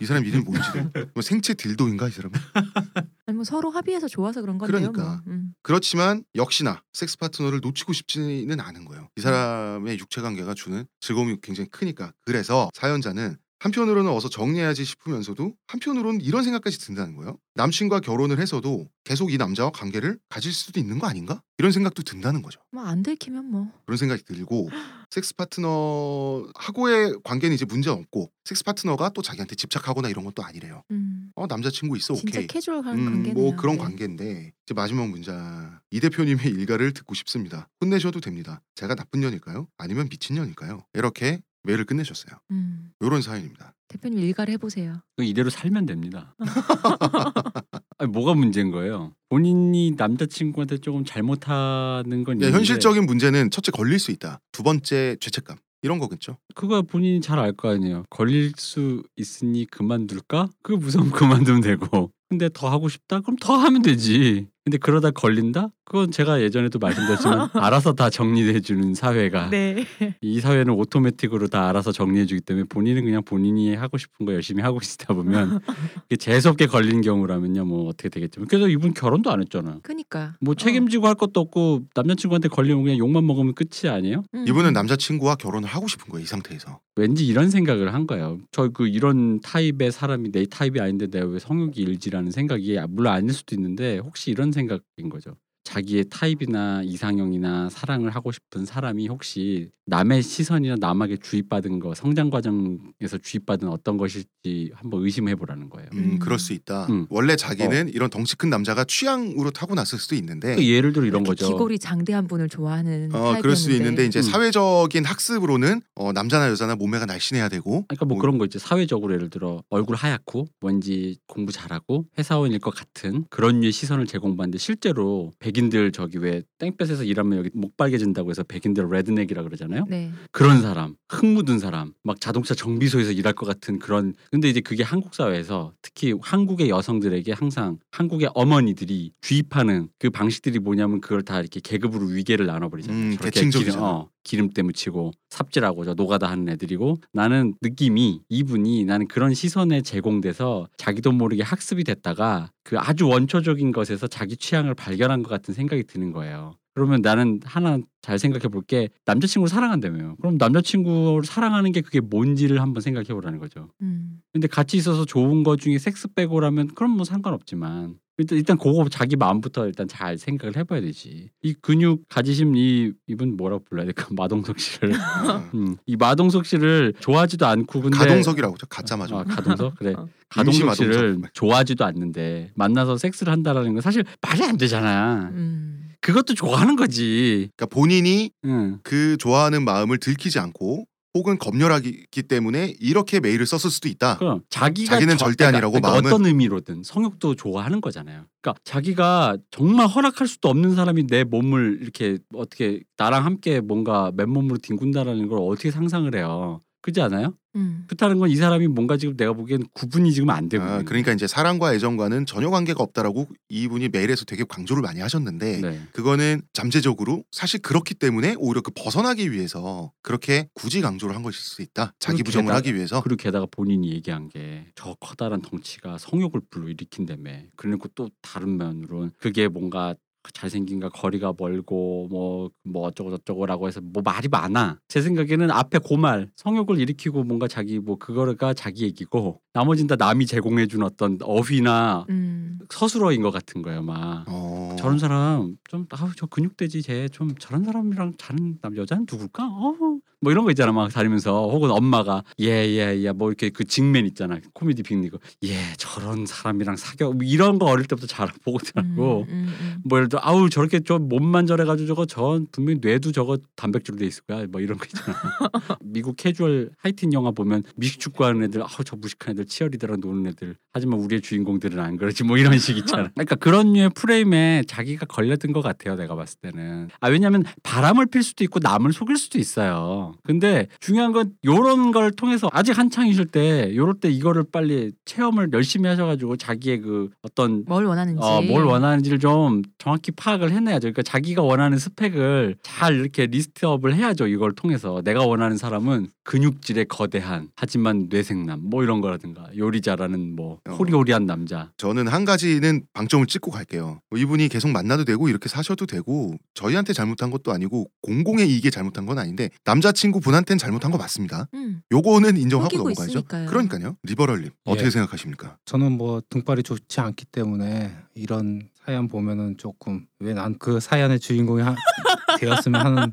이 사람 이름이 뭔지를. 뭐 생체 딜도인가 이 사람은? 아니 뭐 서로 합의해서 좋아서 그런 건데요. 그러니까. 뭐. 음. 그렇지만 역시나 섹스 파트너를 놓치고 싶지는 않은 거예요. 이 사람의 육체 관계가 주는 즐거움이 굉장히 크니까. 그래서 사연자는 한편으로는 어서 정리해야지 싶으면서도 한편으로는 이런 생각까지 든다는 거예요. 남친과 결혼을 해서도 계속 이 남자와 관계를 가질 수도 있는 거 아닌가? 이런 생각도 든다는 거죠. 뭐 안 들키면 뭐. 그런 생각이 들고 섹스 파트너하고의 관계는 이제 문제 없고 섹스 파트너가 또 자기한테 집착하거나 이런 것도 아니래요. 음. 어 남자친구 있어 진짜 오케이. 캐주얼한 음, 관계네요. 뭐 그런 네. 관계인데 이제 마지막 문자 이 대표님의 일가를 듣고 싶습니다. 혼내셔도 됩니다. 제가 나쁜 년일까요? 아니면 미친 년일까요? 이렇게 메일을 끝내셨어요. 음. 이런 사연입니다. 대표님 일가를 해보세요. 그 이대로 살면 됩니다. 아니, 뭐가 문제인 거예요? 본인이 남자친구한테 조금 잘못하는 건 네, 있는데 현실적인 문제는 첫째 걸릴 수 있다. 두 번째 죄책감 이런 거겠죠. 그거 본인이 잘 알 거 아니에요. 걸릴 수 있으니 그만둘까? 그거 무서우면 그만두면 되고. 근데 더 하고 싶다? 그럼 더 하면 되지. 근데 그러다 걸린다? 그건 제가 예전에도 말씀드렸지만 알아서 다 정리해 주는 사회가 네. 이 사회는 오토매틱으로 다 알아서 정리해 주기 때문에 본인은 그냥 본인이 하고 싶은 거 열심히 하고 있다 보면 재수없게 걸리는 경우라면요 뭐 어떻게 되겠지만 그래서 이분 결혼도 안 했잖아. 그니까. 뭐 책임지고 할 것도 없고 남자친구한테 걸리면 그냥 욕만 먹으면 끝이 아니에요? 음. 이분은 남자친구와 결혼을 하고 싶은 거예요. 이 상태에서. 왠지 이런 생각을 한 거예요. 저 그 이런 타입의 사람이 내 타입이 아닌데 내가 왜 성욕이 일지라는 생각이 물론 아닐 수도 있는데 혹시 이런 생각인 거죠. 자기의 타입이나 이상형이나 사랑을 하고 싶은 사람이 혹시 남의 시선이나 남에게 주입받은 거 성장 과정에서 주입받은 어떤 것일지 한번 의심해 보라는 거예요. 음, 음. 그럴 수 있다. 음. 원래 자기는 이런 덩치 큰 남자가 취향으로 타고났을 수도 있는데 그 예를 들어 이런 거죠. 귀골이 장대한 분을 좋아하는 어, 그럴 수. 있는데 이제 음. 사회적인 학습으로는 어, 남자나 여자나 몸매가 날씬해야 되고 그러니까 뭐 뭐- 그런 거 있지 사회적으로 예를 들어 얼굴 하얗고 왠지 공부 잘하고 회사원일 것 같은 그런 류의 시선을 제공받는데 실제로 백인들 저기 왜 땡볕에서 일하면 여기 목 빨개진다고 해서 백인들 redneck이라 그러잖아요. 네. 그런 사람, 흙 묻은 사람, 막 자동차 정비소에서 일할 것 같은 그런. 근데 이제 그게 한국 사회에서 특히 한국의 여성들에게 항상 한국의 어머니들이 주입하는 그 방식들이 뭐냐면 그걸 다 이렇게 계급으로 위계를 나눠버리잖아요. 음, 저렇게 계층적이잖아. 어, 기름때 묻히고 삽질하고 저 노가다 하는 애들이고 나는 느낌이 이분이 나는 그런 시선에 제공돼서 자기도 모르게 학습이 됐다가 그 아주 원초적인 것에서 자기 취향을 발견한 것 같은 생각이 드는 거예요. 그러면 나는 하나 잘 생각해 볼 게 남자친구를 사랑한다며요. 그럼 남자친구를 사랑하는 게 그게 뭔지를 한번 생각해 보라는 거죠. 음. 근데 같이 있어서 좋은 거 중에 섹스 빼고라면 그럼 뭐 상관없지만 일단 일단 그거 자기 마음부터 일단 잘 생각을 해봐야 되지. 이 근육 가지신 이 이분 뭐라고 불러야 될까 마동석 씨를 어, 음, 이 마동석 씨를 좋아하지도 않고 근데 가동석이라고 하죠. 가짜 마동. 아, 가동석 그래 어. 가동석 씨를. 좋아하지도 않는데 만나서 섹스를 한다라는 건 사실 말이 안 되잖아. 음. 그것도 좋아하는 거지. 그러니까 본인이 응. 그 좋아하는 마음을 들키지 않고 혹은 검열하기 때문에 이렇게 메일을 썼을 수도 있다. 그럼 자기가 자기는 저- 절대 아니라고 그러니까 마음은- 어떤 의미로든 성욕도 좋아하는 거잖아요. 그러니까 자기가 정말 허락할 수도 없는 사람이 내 몸을 이렇게 어떻게 나랑 함께 뭔가 맨몸으로 뒹군다라는 걸 어떻게 상상을 해요. 그지 않아요? 음. 그렇다는 건 이 사람이 뭔가 지금 내가 보기엔 구분이 지금 안 되고 아, 그러니까 이제 사랑과 애정과는 전혀 관계가 없다라고 이분이 메일에서 되게 강조를 많이 하셨는데 네. 그거는 잠재적으로 사실 그렇기 때문에 오히려 그 벗어나기 위해서 그렇게 굳이 강조를 한 것일 수 있다. 자기 부정을 게다가- 하기 위해서. 그리고 게다가 본인이 얘기한 게 저 커다란 덩치가 성욕을 불러일으킨다며. 그리고 또 다른 면으로는 그게 뭔가 잘생긴가 거리가 멀고 뭐뭐 어쩌고 저쩌고라고 해서 뭐 말이 많아. 제 생각에는 앞에 고말 성욕을 일으키고 뭔가 자기 뭐 그거가 자기 얘기고 나머진 다 남이 제공해준 어떤 어휘나 음. 서술어인 것 같은 거예요, 막. 어. 저런 사람 좀 아우 저 근육돼지 쟤 좀 저런 사람이랑 자는 남 여자는 누굴까? 어. 뭐 이런 거 있잖아 막 다니면서 혹은 엄마가 예예예 뭐 이렇게 그 징맨 있잖아 코미디 빅리그 예 저런 사람이랑 사겨 뭐 이런 거 어릴 때부터 잘 보고더라고 음, 음, 음. 뭐 예를 들어 아우 저렇게 좀 몸만 저래가지고 저거 전 분명히 뇌도 저거 단백질로 돼 있을 거야 뭐 이런 거 있잖아 미국 캐주얼 하이틴 영화 보면 미식축구하는 애들 아우 저 무식한 애들 치어리더랑 노는 애들 하지만 우리의 주인공들은 안 그러지 뭐 이런 식 있잖아 그러니까 그런 류의 프레임에 자기가 걸려든 것 같아요 내가 봤을 때는 아 왜냐하면 바람을 필 수도 있고 남을 속일 수도 있어요 근데 중요한 건 요런 걸 통해서 아직 한창이실 때 요럴 때 이거를 빨리 체험을 열심히 하셔가지고 자기의 그 어떤 뭘 원하는지. 어, 뭘 원하는지를 좀 정확히 파악을 해내야죠. 그러니까 자기가 원하는 스펙을 잘 이렇게 리스트업을 해야죠. 이걸 통해서 내가 원하는 사람은 근육질의 거대한 하지만 뇌생남 뭐 이런 거라든가 요리 잘하는 뭐 어. 호리호리한 남자. 저는 한 가지는 방점을 찍고 갈게요. 뭐 이분이 계속 만나도 되고 이렇게 사셔도 되고 저희한테 잘못한 것도 아니고 공공의 이익에 잘못한 건 아닌데 남자친구 분한테는 잘못한 거 맞습니다. 음. 요거는 인정하고 속이고 넘어가야죠. 있으니까요. 그러니까요. 리버럴님 어떻게 예. 생각하십니까? 저는 뭐 등발이 좋지 않기 때문에 이런 사연 보면은 조금 왜 난 그 사연의 주인공이 하, 되었으면 하는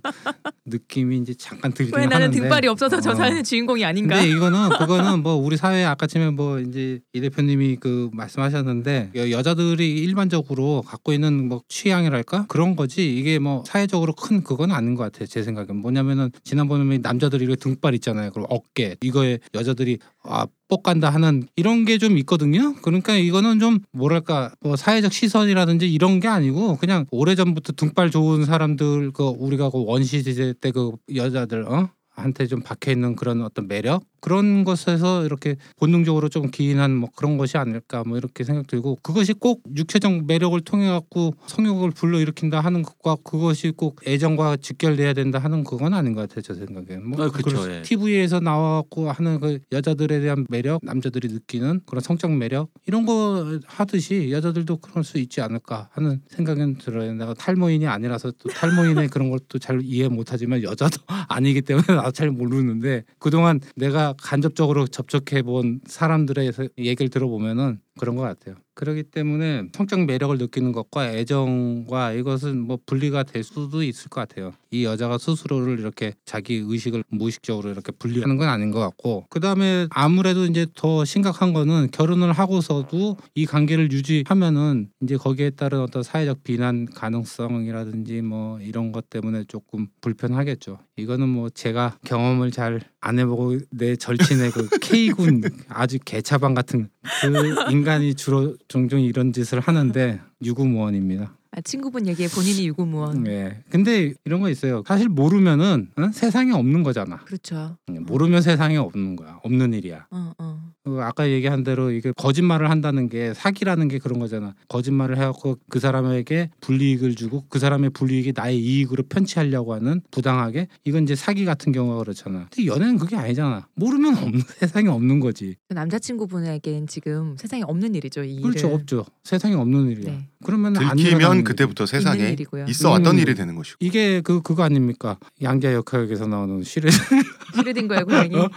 느낌이 이제 잠깐 들긴 왜 하는데. 나는 등발이 없어서 저 어. 사연의 주인공이 아닌가? 근데 이거는 그거는 뭐 우리 사회 아까쯤에 뭐 이제 이 대표님이 그 말씀하셨는데 여- 여자들이 일반적으로 갖고 있는 뭐 취향이랄까? 그런 거지. 이게 뭐 사회적으로 큰 그건 아닌 것 같아요 제 생각엔. 뭐냐면은 지난번에 남자들이 이렇게 등발 있잖아요. 그리고 어깨. 이거에 여자들이 아 뻑간다 하는 이런 게 좀 있거든요. 그러니까 이거는 좀 뭐랄까 뭐 사회적 시선이라든지 이런 게 아니고 그냥 오래 전부터 등발 좋은 사람들 그 우리가 그 원시 시대 때그 여자들 어 한테 좀 박혀 있는 그런 어떤 매력? 그런 것에서 이렇게 본능적으로 좀 기인한 뭐 그런 것이 아닐까 뭐 이렇게 생각 들고 그것이 꼭 육체적 매력을 통해 갖고 성욕을 불러일으킨다 하는 것과 그것이 꼭 애정과 직결돼야 된다 하는 그건 아닌 것 같아요 제 생각에는. 뭐 아, 그럴 예. TV에서 나와갖고 하는 그 여자들에 대한 매력 남자들이 느끼는 그런 성적 매력 이런 거 하듯이 여자들도 그럴 수 있지 않을까 하는 생각은 들어요. 내가 탈모인이 아니라서 또 탈모인의 그런 것도 잘 이해 못하지만 여자도 아니기 때문에 나도 잘 모르는데 그동안 내가 간접적으로 접촉해 본 사람들의 얘기를 들어보면은 그런 것 같아요. 그렇기 때문에 성적 매력을 느끼는 것과 애정과 이것은 뭐 분리가 될 수도 있을 것 같아요. 이 여자가 스스로를 이렇게 자기 의식을 무의식적으로 이렇게 분리하는 건 아닌 것 같고 그 다음에 아무래도 이제 더 심각한 거는 결혼을 하고서도 이 관계를 유지하면은 이제 거기에 따른 어떤 사회적 비난 가능성이라든지 뭐 이런 것 때문에 조금 불편하겠죠. 이거는 뭐 제가 경험을 잘 안 해보고 내 절친의 그 K군 아주 개차방 같은 그 인간이 주로 종종 이런 짓을 하는데 유구무원입니다. 아, 친구분 얘기에 본인이 유구무원. 예. 근데 이런 거 있어요. 사실 모르면은 어? 세상에 없는 거잖아. 그렇죠. 모르면 세상에 없는 거야. 없는 일이야. 어, 어. 그 아까 얘기한 대로 이게 거짓말을 한다는 게 사기라는 게 그런 거잖아. 거짓말을 해갖고 그 사람에게 불이익을 주고 그 사람의 불이익이 나의 이익으로 편취하려고 하는 부당하게 이건 이제 사기 같은 경우가 그렇잖아. 근데 연애는 그게 아니잖아. 모르면 없는 세상에 없는 거지. 그 남자친구분에겐 지금 세상에 없는 일이죠. 이 그렇죠, 일은. 없죠. 세상에 없는 일이야. 네. 그러면 안 들키면 그때부터 세상에. 있어 왔던 음. 일이 되는 것이고. 이게 그 그거 아닙니까? 양자 역학에서 나오는 시를 슈레딩거의 고양이. 어?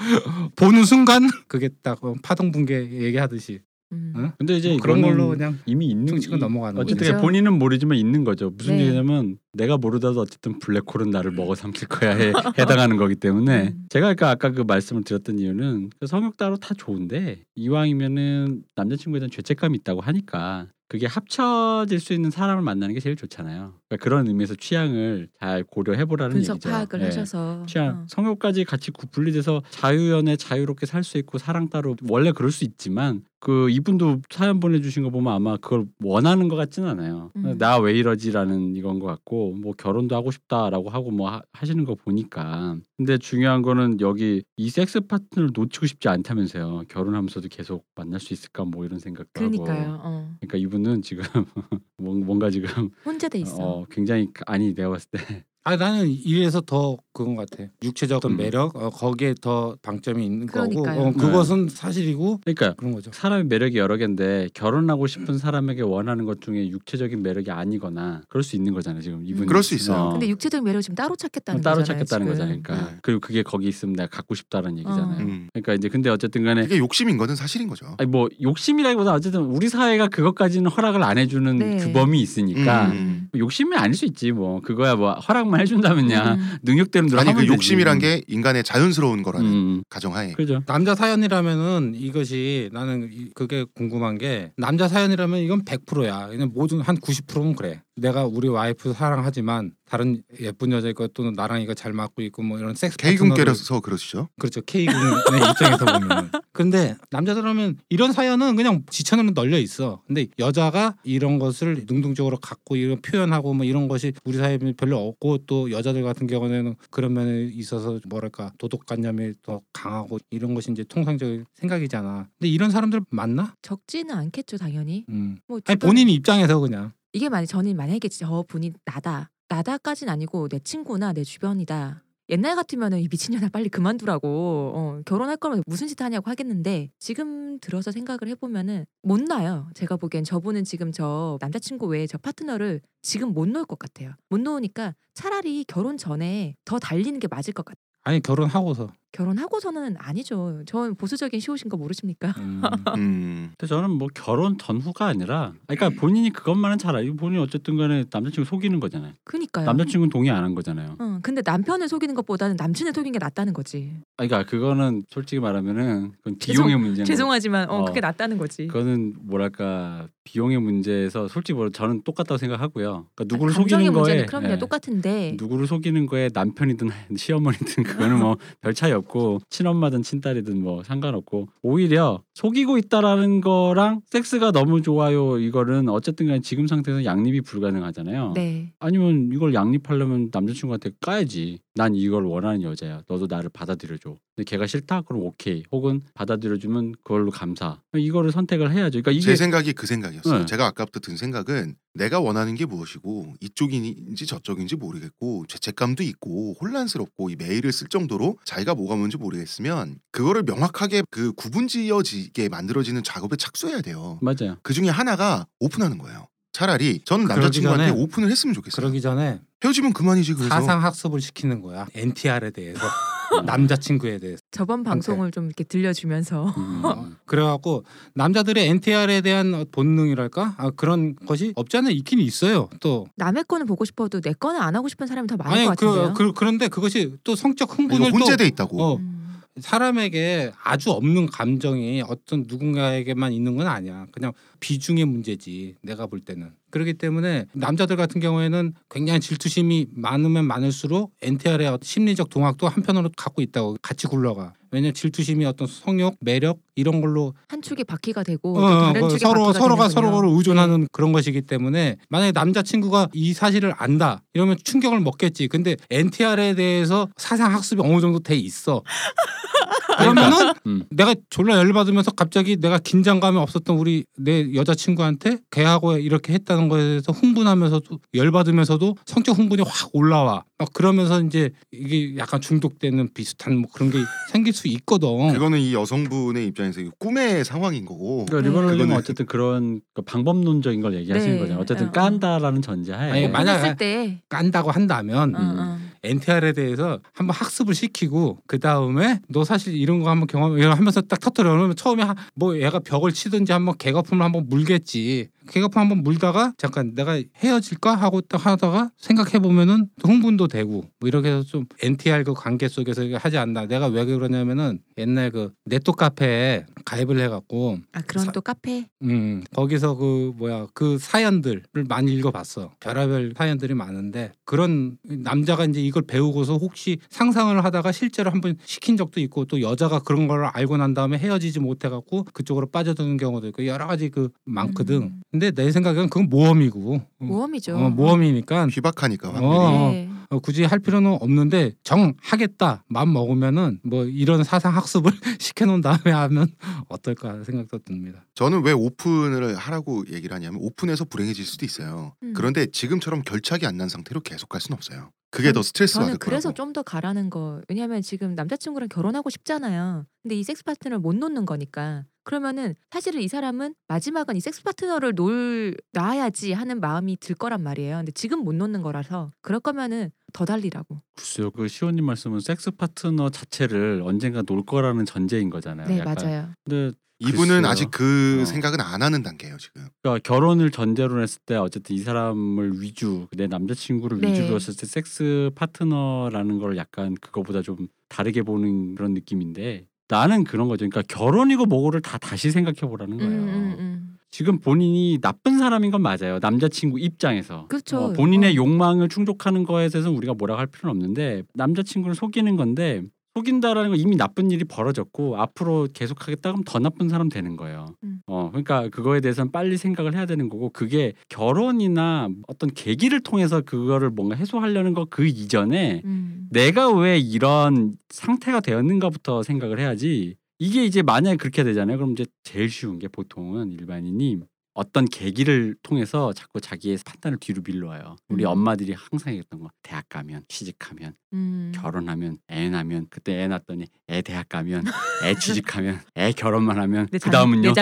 보는 순간 그게 딱 어, 파동 붕괴 얘기하듯이 음. 어? 근데 이제 뭐 그런 걸로 그냥 이미 있는 이- 넘어가는 어쨌든 거죠. 본인은 모르지만 있는 거죠. 무슨 네. 얘기냐면 내가 모르다도 어쨌든 블랙홀은 나를 먹어 삼킬 거야 해, 해당하는 거기 때문에 음. 제가 아까 아까 그 말씀을 드렸던 이유는 그 성욕 따로 다 좋은데 이왕이면은 남자친구에 대한 죄책감이 있다고 하니까 그게 합쳐질 수 있는 사람을 만나는 게 제일 좋잖아요. 그러니까 그런 의미에서 취향을 잘 고려해 보라는 분석 얘기죠. 파악을 예. 하셔서. 취향, 어. 성욕까지 같이 구- 분리돼서 자유연애 자유롭게 살 수 있고 사랑 따로 원래 그럴 수 있지만 그 이분도 사연 보내주신 거 보면 아마 그걸 원하는 것 같지는 않아요. 음. 나왜 이러지라는 이건 것 같고 하고 뭐 결혼도 하고 싶다라고 하고 뭐 하, 하시는 거 보니까 근데 중요한 거는 여기 이 섹스 파트너를 놓치고 싶지 않다면서요. 결혼하면서도 계속 만날 수 있을까 뭐 이런 생각도 하고. 그러니까요. 어. 그러니까 이분은 지금 뭔- 뭔가 지금 혼자 돼 있어. 어, 굉장히 아니 내가 봤을 때 아 나는 이래서 더 그건 것 같아. 육체적 어떤 음. 매력 어, 거기에 더 방점이 있는 거고 그러니까요. 어, 그것은 사실이고 그러니까 그런 거죠. 사람의 매력이 여러 개인데 결혼하고 싶은 사람에게 원하는 것 중에 육체적인 매력이 아니거나 그럴 수 있는 거잖아요. 지금 이분 그럴 수 있어요. 근데 육체적 매력 지금 따로 찾겠다는 따로 거잖아요. 찾겠다는 지금. 거잖아요. 그러니까 네. 그리고 그게 거기 있으면 내가 갖고 싶다는 얘기잖아요. 음. 그러니까 이제 근데 어쨌든 간에 이게 욕심인 거는 사실인 거죠. 아니 뭐 욕심이라기보다 어쨌든 우리 사회가 그것까지는 허락을 안 해주는 네. 그 범위 있으니까 음. 뭐 욕심이 아닐 수 있지 뭐 그거야 뭐 허락 만 해준다면야 음. 능력대로 대로 아니 하면 그 되지. 욕심이란 게 인간의 자연스러운 거라는 음, 가정하에 그죠. 남자 사연이라면은 이것이 나는 이- 그게 궁금한 게 남자 사연이라면 이건 100%야. 그냥 모든 한 90%는 그래. 내가 우리 와이프 사랑하지만 다른 예쁜 여자 있고 또는 나랑 이거 잘 맞고 있고 뭐 이런 섹스 파트너를 K군께서 그러시죠. 그렇죠. K군의 입장에서 보면. 근데 남자들하면 이런 사연은 그냥 지천으로 널려 있어. 근데 여자가 이런 것을 능동적으로 갖고 이런 표현하고 뭐 이런 것이 우리 사회에 별로 없고 또 여자들 같은 경우에는 그런 면에 있어서 뭐랄까 도덕관념이 더 강하고 이런 것이 이제 통상적인 생각이잖아. 근데 이런 사람들 맞나? 적지는 않겠죠 당연히. 음. 뭐 아니 본인 입장에서 그냥. 이게 만약 저는 만약에 저 분이 나다 나다까진 아니고 내 친구나 내 주변이다. 옛날 같으면은 이 미친년아 빨리 그만두라고 어, 결혼할 거면 무슨 짓 하냐고 하겠는데 지금 들어서 생각을 해보면은 못 놔요. 제가 보기엔 저분은 지금 저 남자친구 외에 저 파트너를 지금 못 놓을 것 같아요. 못 놓으니까 차라리 결혼 전에 더 달리는 게 맞을 것 같아요. 아니 결혼하고서. 결혼하고서는 아니죠. 전 보수적인 시옷인 거 모르십니까? 음. 음. 근데 저는 뭐 결혼 전후가 아니라 그러니까 본인이 그것만은 잘 알고 본인이 어쨌든 간에 남자친구 속이는 거잖아요. 그니까요. 남자친구는 동의 안 한 거잖아요. 어, 근데 남편을 속이는 것보다는 남친을 속이는 게 낫다는 거지. 아, 그러니까 그거는 솔직히 말하면은 그건 비용의 문제인 거. 죄송하지만 어, 어. 그게 낫다는 거지. 그거는 뭐랄까 비용의 문제에서 솔직히 뭐 저는 똑같다고 생각하고요. 그러니까 누구를 감정의 속이는 거에 그럼요 예. 똑같은데 누구를 속이는 거에 남편이든 시어머니든 그거는 뭐 별 차이 없고 친엄마든 친딸이든 뭐 상관없고 오히려 속이고 있다라는 거랑 섹스가 너무 좋아요 이거는 어쨌든 간에 지금 상태에서 양립이 불가능하잖아요. 네 아니면 이걸 양립하려면 남자친구한테 까야지. 난 이걸 원하는 여자야. 너도 나를 받아들여줘. 근데 걔가 싫다? 그럼 오케이. 혹은 받아들여주면 그걸로 감사. 이거를 선택을 해야죠. 그러니까 이게 제 생각이 그 생각이었어요. 네. 제가 아까부터 든 생각은 내가 원하는 게 무엇이고 이쪽인지 저쪽인지 모르겠고 죄책감도 있고 혼란스럽고 이 메일을 쓸 정도로 자기가 뭐가 뭔지 모르겠으면 그거를 명확하게 그 구분지어지게 만들어지는 작업에 착수해야 돼요. 맞아요. 그 중에 하나가 오픈하는 거예요. 차라리 전 남자친구한테 전에- 오픈을 했으면 좋겠어요. 그러기 전에 헤어지면 그만이지 그래서. 사상 학습을 시키는 거야. NTR에 대해서 남자친구에 대해서. 저번 방송을 좀 이렇게 들려주면서 음. 어, 그래갖고 남자들의 NTR에 대한 본능이랄까 아, 그런 것이 없지 않아 있긴 있어요. 또 남의 거는 보고 싶어도 내 거는 안 하고 싶은 사람이 더 많을 아니 것 같은데요. 그, 그 그런데 그것이 또 성적 흥분을 또 혼재돼 있다고. 어, 음. 사람에게 아주 없는 감정이 어떤 누군가에게만 있는 건 아니야. 그냥 비중의 문제지. 내가 볼 때는. 그렇기 때문에 남자들 같은 경우에는 굉장히 질투심이 많으면 많을수록 NTR의 심리적 동학도 한편으로 갖고 있다고 같이 굴러가. 왜냐면 질투심이 어떤 성욕, 매력 이런 걸로 한 축이 바퀴가 되고 어, 또 다른 그 축이 서로 바퀴가 서로가 되는군요. 서로를 의존하는 그런 것이기 때문에 만약에 남자 친구가 이 사실을 안다 이러면 충격을 먹겠지. 근데 NTR에 대해서 사상 학습이 어느 정도 돼 있어. 그러면은 음. 내가 졸라 열받으면서 갑자기 내가 긴장감이 없었던 우리 내 여자친구한테 걔하고 이렇게 했다는 거에 대해서 흥분하면서도 열받으면서도 성적 흥분이 확 올라와. 막 그러면서 이제 이게 약간 중독되는 비슷한 뭐 그런 게 생길 수 있거든. 그거는 이 여성분의 입장 에서 이거 꿈의 상황인 거고. 그러니까 그거는- 어쨌든 그런 그 방법론적인 걸 얘기하시는 네. 거잖아요. 어쨌든 어, 어. 깐다라는 전제하에 아니, 만 만약- 때 깐다고 한다면 어, 어. NTR에 대해서 한번 학습을 시키고 그 다음에 너 사실 이런 거 한번 경험 이런 하면서 딱 터트려 놓으면 처음에 하- 뭐 얘가 벽을 치든지 한번 개거품을 한번 물겠지 개거품 한번 물다가 잠깐 내가 헤어질까? 하고 딱 하다가 생각해 보면은 흥분도 되고 뭐 이렇게 해서 좀 NTR 그 관계 속에서 하지 않나. 내가 왜 그러냐면은 옛날 그 네토 카페에 가입을 해갖고 아 그런 사- 또 카페? 음 거기서 그 뭐야 그 사연들을 많이 읽어봤어. 별의별 사연들이 많은데 그런 남자가 이제 이걸 배우고서 혹시 상상을 하다가 실제로 한번 시킨 적도 있고 또 여자가 그런 걸 알고 난 다음에 헤어지지 못해갖고 그쪽으로 빠져드는 경우도 있고 여러 가지 그 많거든. 음. 근데 내 생각엔 그건 모험이고 모험이죠. 어, 모험이니까 휘박하니까 확률이. 어. 네. 어, 굳이 할 필요는 없는데 정 하겠다 마음 먹으면은 뭐 이런 사상 학습을 시켜놓은 다음에 하면 어떨까 생각도 듭니다. 저는 왜 오픈을 하라고 얘기를 하냐면 오픈해서 불행해질 수도 있어요. 음. 그런데 지금처럼 결착이 안 난 상태로 계속 갈 수는 없어요. 그게 더 스트레스 저는 그래서. 좀 더 가라는 거. 왜냐하면 지금 남자친구랑 결혼하고 싶잖아요. 근데 이 섹스 파트너를 못 놓는 거니까. 그러면은 사실은 이 사람은 마지막은 이 섹스 파트너를 놀 놔야지 하는 마음이 들 거란 말이에요. 근데 지금 못 놓는 거라서 그럴 거면은 더 달리라고. 글쎄요. 그 시호님 말씀은 섹스 파트너 자체를 언젠가 놀 거라는 전제인 거잖아요. 네 약간. 맞아요. 근데 이분은 글쎄요. 아직 그 어. 생각은 안 하는 단계예요 지금. 그러니까 결혼을 전제로 했을 때 어쨌든 이 사람을 위주 내 남자친구를 네. 위주로 했을 때 섹스 파트너라는 걸 약간 그거보다 좀 다르게 보는 그런 느낌인데 나는 그런 거죠. 그러니까 결혼이고 뭐고를 다 다시 생각해 보라는 음, 거예요. 음, 음. 지금 본인이 나쁜 사람인 건 맞아요. 남자친구 입장에서. 그렇죠. 어, 본인의 어. 욕망을 충족하는 거에 대해서 우리가 뭐라고 할 필요는 없는데 남자친구를 속이는 건데 속인다라는 건 이미 나쁜 일이 벌어졌고 앞으로 계속하겠다 그러면 더 나쁜 사람 되는 거예요. 음. 어 그러니까 그거에 대해서는 빨리 생각을 해야 되는 거고 그게 결혼이나 어떤 계기를 통해서 그거를 뭔가 해소하려는 거 그 이전에 음. 내가 왜 이런 상태가 되었는가부터 생각을 해야지 이게 이제 만약에 그렇게 되잖아요. 그럼 이제 제일 쉬운 게 보통은 일반인이 어떤 계기를 통해서 자꾸 자기의 판단을 뒤로 밀러와요. 우리 음. 엄마들이 항상 얘기했던 거 대학 가면 취직하면 음. 결혼하면 애 낳으면 그때 애 낳았더니 애 대학 가면 애 취직하면 애 결혼만 하면 내그 장- 다음은요.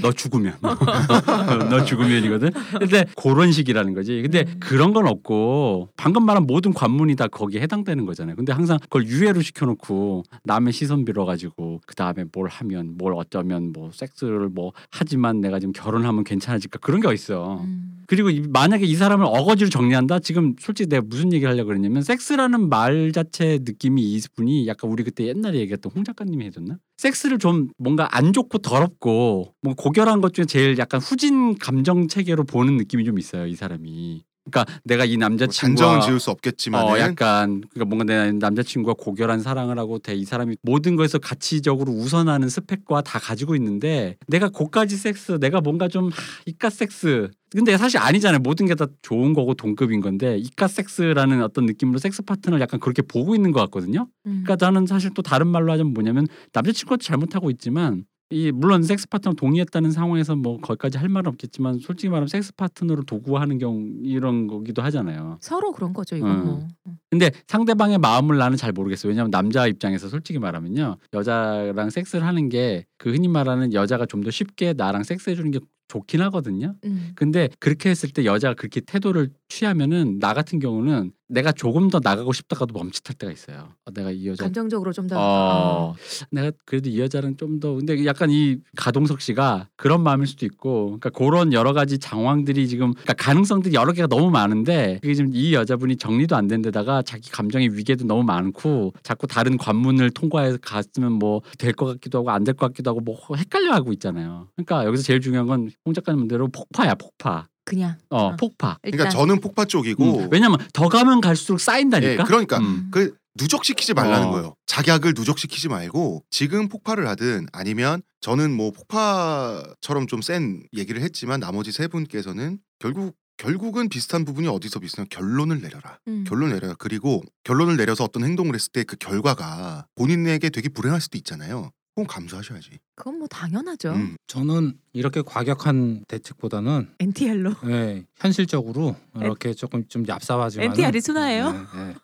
너 죽으면 너 죽으면이거든. 근데 그런 식이라는 거지. 근데 음. 그런 건 없고 방금 말한 모든 관문이 다 거기에 해당되는 거잖아요. 근데 항상 그걸 유예로 시켜놓고 남의 시선 빌어가지고 그 다음에 뭘 하면 뭘 어쩌면 뭐 섹스를 뭐 하지만 내가 지금 결혼하면 괜 찮아질까 그런 게 있어. 음. 그리고 이- 만약에 이 사람을 어거지로 정리한다. 지금 솔직히 내가 무슨 얘기를 하려고 그랬냐면 섹스라는 말 자체 느낌이 이 분이 약간 우리 그때 옛날에 얘기했던 홍 작가님이 해줬나? 섹스를 좀 뭔가 안 좋고 더럽고 뭐 고결한 것 중에 제일 약간 후진 감정 체계로 보는 느낌이 좀 있어요. 이 사람이. 그러니까 내가 이뭐 남자친구와 단정은 지을 수 없겠지만 어 약간 그러니까 뭔가 내 남자친구가 고결한 사랑을 하고 대 이 사람이 모든 거에서 가치적으로 우선하는 스펙과 다 가지고 있는데 내가 고까지 섹스 내가 뭔가 좀 하, 이깟 섹스. 근데 사실 아니잖아요. 모든 게 다 좋은 거고 동급인 건데 이깟 섹스라는 어떤 느낌으로 섹스 파트너를 약간 그렇게 보고 있는 것 같거든요. 음. 그러니까 나는 사실 또 다른 말로 하자면 뭐냐면 남자친구가 잘못하고 있지만 이 물론 섹스 파트너 동의했다는 상황에서 뭐 거기까지 할 말은 없겠지만 솔직히 말하면 섹스 파트너를 도구화하는 경우 이런 거기도 하잖아요. 서로 그런 거죠 이건 음. 뭐. 근데 상대방의 마음을 나는 잘 모르겠어요. 왜냐하면 남자 입장에서 솔직히 말하면요, 여자랑 섹스를 하는 게 그 흔히 말하는 여자가 좀 더 쉽게 나랑 섹스해 주는 게 좋긴 하거든요. 음. 근데 그렇게 했을 때 여자가 그렇게 태도를 취하면은 나 같은 경우는 내가 조금 더 나가고 싶다가도 멈칫할 때가 있어요. 어, 내가 이 여자 감정적으로 좀 더. 어, 내가 그래도 이 여자는 좀 더 근데 약간 이 가동석 씨가 그런 마음일 수도 있고 그러니까 그런 여러 가지 장황들이 지금 그러니까 가능성들이 여러 개가 너무 많은데 그게 지금 이 여자분이 정리도 안 된 데다가 자기 감정의 위계도 너무 많고 자꾸 다른 관문을 통과해서 갔으면 뭐 될 것 같기도 하고 안 될 것 같기도 하고 뭐 헷갈려 하고 있잖아요. 그러니까 여기서 제일 중요한 건 홍 작가님 대로 폭파야 폭파. 그냥. 어, 어. 폭파. 일단 그러니까 저는 폭파 쪽이고 음, 왜냐면 더 가면 갈수록 예, 쌓인다니까. 그러니까 음. 그 누적시키지 말라는 어. 거예요. 작약을 누적시키지 말고 지금 폭발을 하든 아니면 저는 뭐 폭파처럼 좀 센 얘기를 했지만 나머지 세 분께서는 결국 결국은 비슷한 부분이 어디서 비슷하냐 결론을 내려라. 음. 결론을 내려라. 그리고 결론을 내려서 어떤 행동을 했을 때 그 결과가 본인에게 되게 불행할 수도 있잖아요. 그건 감수하셔야지. 그건 뭐 당연하죠. 음. 저는 이렇게 과격한 대책보다는 NTR로. 예, 현실적으로 이렇게 조금 좀 얍삽하지만 NTR이 순화예요? 네,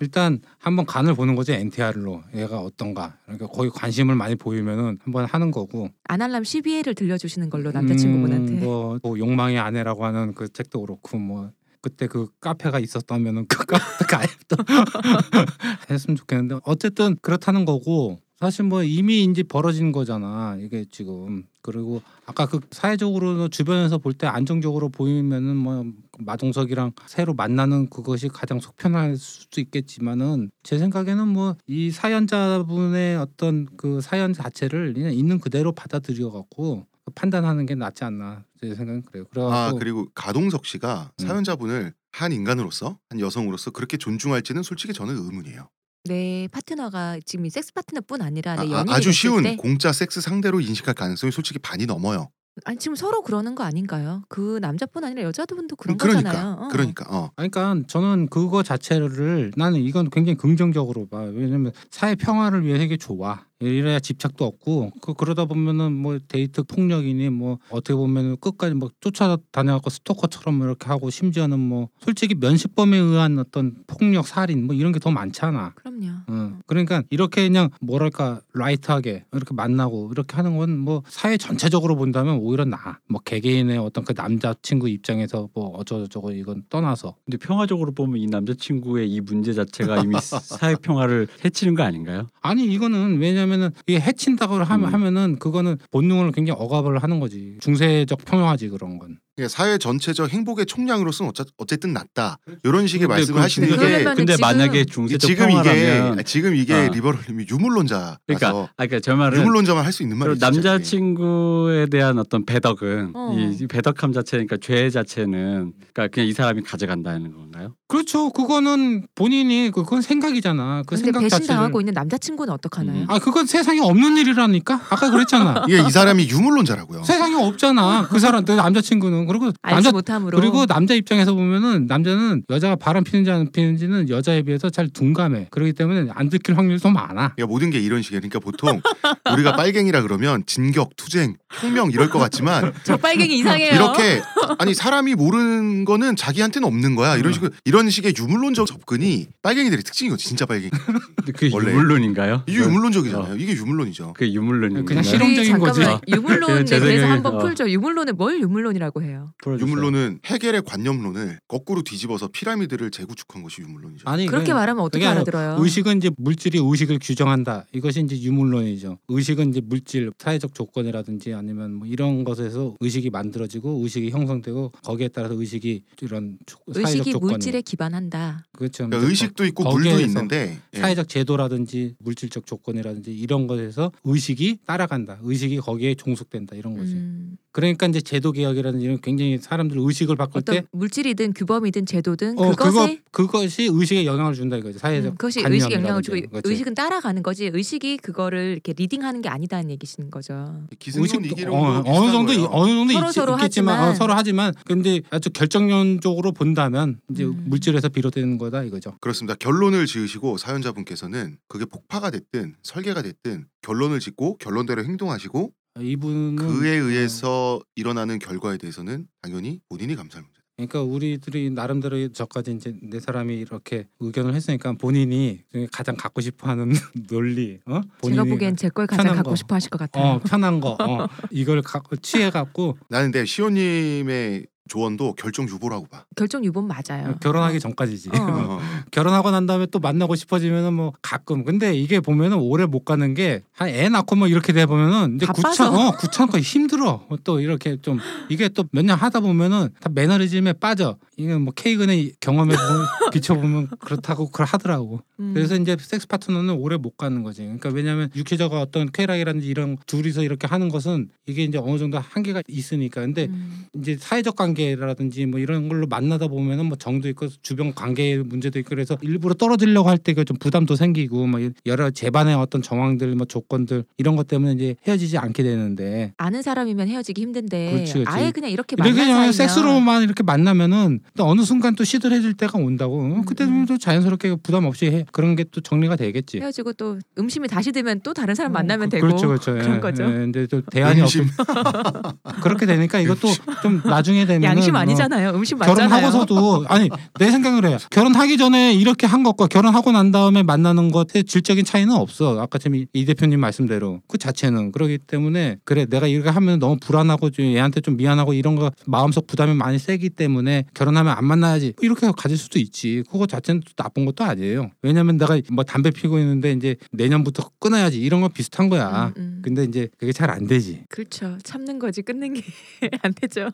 일단 한번 간을 보는 거죠 NTR로 얘가 어떤가 그러니까 거기 관심을 많이 보이면은 한번 하는 거고 아날람 12회를 들려주시는 걸로 남자친구분한테. 음, 뭐, 뭐 욕망의 아내라고 하는 그 책도 그렇고 뭐 그때 그 카페가 있었다면은 그 카페 가입도 했으면 좋겠는데 어쨌든 그렇다는 거고 사실 뭐 이미 이제 벌어진 거잖아 이게 지금 그리고 아까 그 사회적으로 주변에서 볼 때 안정적으로 보이면은 뭐 마동석이랑 새로 만나는 그것이 가장 속편할 수도 있겠지만은 제 생각에는 뭐 이 사연자분의 어떤 그 사연 자체를 그냥 있는 그대로 받아들여 갖고 판단하는 게 낫지 않나 제 생각은 그래요. 아 그래갖고 그리고 가동석 씨가 음. 사연자분을 한 인간으로서 한 여성으로서 그렇게 존중할지는 솔직히 저는 의문이에요. 내 파트너가 지금 이 섹스 파트너뿐 아니라 내 아, 연인이 아, 주 쉬운 때 공짜 섹스 상대로 인식할 가능성이 솔직히 반이 넘어요. 아니 지금 서로 그러는 거 아닌가요? 그 남자뿐 아니라 여자분도 그런 그러니까 거잖아요. 어. 그러니까 어. 아니, 그러니까 저는 그거 자체를 나는 이건 굉장히 긍정적으로 봐. 왜냐면 사회 평화를 위해 되게 좋아. 이래야 집착도 없고 그 그러다 보면은 뭐 데이트 폭력이니 뭐 어떻게 보면은 끝까지 뭐 쫓아다녀갖고 스토커처럼 이렇게 하고 심지어는 뭐 솔직히 면식범에 의한 어떤 폭력 살인 뭐 이런 게 더 많잖아. 그럼요. 어, 그러니까 이렇게 그냥 뭐랄까 라이트하게 이렇게 만나고 이렇게 하는 건 뭐 사회 전체적으로 본다면 오히려 나아. 뭐 개개인의 어떤 그 남자친구 입장에서 뭐 어쩌고저쩌고 이건 떠나서 근데 평화적으로 보면 이 남자친구의 이 문제 자체가 이미 사회 평화를 해치는 거 아닌가요? 아니 이거는 왜냐면 은 이게 해친다고 하면 음. 하면은 그거는 본능을 굉장히 억압을 하는 거지 중세적 평화지 그런 건. 예, 사회 전체적 행복의 총량으로서는 어차, 어쨌든 낫다. 이런 식의 근데 말씀을 그 하시는 게 근데 지금- 만약에 중세적 지금 이게 평화라면 지금 이게 어. 리버럴님이 유물론자라서 그러니까 아 그러니까 제 말은 유물론자만 할 수 있는 말이죠. 남자친구에 대한 어떤 배덕은 어. 이 배덕함 자체니까 죄 자체는 그러니까 그냥 이 사람이 가져간다는 건가요? 그렇죠. 그거는 본인이 그- 그건 생각이잖아. 그 근데 생각 배신 자체를. 당하고 있는 남자친구는 어떡하나요? 음. 아 그건 세상에 없는 일이라니까. 아까 그랬잖아. 이게 이 사람이 유물론자라고요. 세상에 없잖아. 그 사람 내 남자친구는 그리고 알지 남자 못함으로. 그리고 남자 입장에서 보면은 남자는 여자가 바람 피는지 안 피는지는 여자에 비해서 잘 둔감해. 그렇기 때문에 안 들킬 확률이 더 많아. 그러니까 모든 게 이런 식이에요. 그러니까 보통 우리가 빨갱이라 그러면 진격, 투쟁, 혁명 이럴 것 같지만 저 빨갱이 이상해요. 이렇게 아니 사람이 모르는 거는 자기한테는 없는 거야. 이런 식으로 이런 식의 유물론적 접근이 빨갱이들의 특징이거든. 진짜 빨갱이. 근데 그게 원래. 유물론인가요? 이게 유물론적이잖아요. 이게 유물론이죠. 그게 유물론인가요? 그냥 우리 실용적인 거지. 제 대해서 생각에- 한번 어. 풀죠. 유물론은 뭘 유물론이라고 해요? 풀어주세요. 유물론은 해겔의 관념론을 거꾸로 뒤집어서 피라미드를 재구축한 것이 유물론이죠. 아니 그렇게 그건 말하면 어떻게 알아들어요? 의식은 이제 물질이 의식을 규정한다. 이것이 이제 유물론이죠. 의식은 이제 물질, 사회적 조건이라든지 아니면 뭐 이런 것에서 의식이 만들어지고 의식이 형성되고 거기에 따라서 의식이 이런 조- 사회적 의식이 조건이 물질에 기반한다. 그렇죠. 그러니까 의식도 있고 물도 있는데 예. 사회적 제도라든지 물질적 조건이라든지 이런 것에서 의식이 따라간다. 의식이 거기에 종속된다 이런 거지. 음, 그러니까 이제 제도 개혁이라든지 이런 굉장히 사람들 의식을 바꿀 어떤 때 물질이든 규범이든 제도든 어, 그거 그것에 그것이 의식에 영향을 준다 이거지. 사회적 음, 그것이 의식에 영향을 주고. 그렇지. 의식은 따라가는 거지 의식이 그거를 이렇게 leading하는 게 아니다는 얘기신 거죠. 이기론도 어, 어느 정도 거예요. 어느 정도 서로 있, 서로 있겠지만 하지만. 어, 서로 하지만 근데 아주 결정론적으로 본다면 이제 음. 물질에서 비롯되는 거다 이거죠. 그렇습니다. 결론을 지으시고 사연자분께서는 그게 폭파가 됐든 설계가 됐든 결론을 짓고 결론대로 행동하시고 이분은 그에 어, 의해서 일어나는 결과에 대해서는 당연히 본인이 감사할 문제. 그러니까 우리들이 나름대로 저까지 이제 네 사람이 이렇게 의견을 했으니까 본인이 가장 갖고 싶어하는 논리, 어? 제가 본인이 보기엔 제 걸 가장 갖고 거. 싶어 하실 것 같아요. 어 편한 거, 어, 이걸 취해 갖고 나는 근데 시호님의 조언도 결정 유보라고 봐. 결정 유본 맞아요. 결혼하기 전까지지. 어. 어. 결혼하고 난 다음에 또 만나고 싶어지면은 뭐 가끔 근데 이게 보면은 오래 못 가는 게 한 애 낳고 뭐 이렇게 돼 보면은 이제. 구천 어 구천거 힘들어 또 이렇게 좀 이게 또 몇 년 하다 보면은 다 매너리즘에 빠져 이게 뭐 케이근의 경험에 보면 비춰보면 그렇다고 그걸 하더라고 음. 그래서 이제 섹스 파트너는 오래 못 가는 거지 그러니까 왜냐하면 육체적 어떤 쾌락이라든지 이런 둘이서 이렇게 하는 것은 이게 이제 어느 정도 한계가 있으니까 근데 음. 이제 사회적 관계라든지 뭐 이런 걸로 만나다 보면은 뭐 정도 있고 주변 관계 문제도 있고 그래서 일부러 떨어지려고 할때그좀 부담도 생기고 뭐 여러 제반의 어떤 정황들 뭐 조건들 이런 것 때문에 이제 헤어지지 않게 되는데 아는 사람이면 헤어지기 힘든데 그렇지, 그렇지. 아예 그냥 이렇게 그냥 사이면 섹스로만 이렇게 만나면은 또 어느 순간 또 시들해질 때가 온다고 어, 그때 음. 또 자연스럽게 부담 없이 해 그런 게 또 정리가 되겠지. 헤어지고 또 음심이 다시 들면 또 다른 사람 만나면 그- 되고 그렇죠, 그렇죠. 그런 예, 거죠. 예, 근데 또 대안이 없 음심. 그렇게 되니까 이것도 좀 나중에 되면 양심 아니잖아요. 음심 맞잖아요. 결혼하고서도 아니 내 생각을 해요. 결혼하기 전에 이렇게 한 것과 결혼하고 난 다음에 만나는 것의 질적인 차이는 없어. 아까 지금 이- 이 대표님 말씀대로 그 자체는 그렇기 때문에 그래 내가 이렇게 하면 너무 불안하고 좀 얘한테 좀 미안하고 이런 거 마음속 부담이 많이 세기 때문에 결혼 하면 안 만나야지 이렇게 가질 수도 있지. 그거 자체는 또 나쁜 것도 아니에요. 왜냐면 내가 뭐 담배 피고 있는데 이제 내년부터 끊어야지 이런 거 비슷한 거야. 음, 음. 근데 이제 그게 잘 안 되지. 그렇죠. 참는 거지 끊는 게 안 되죠.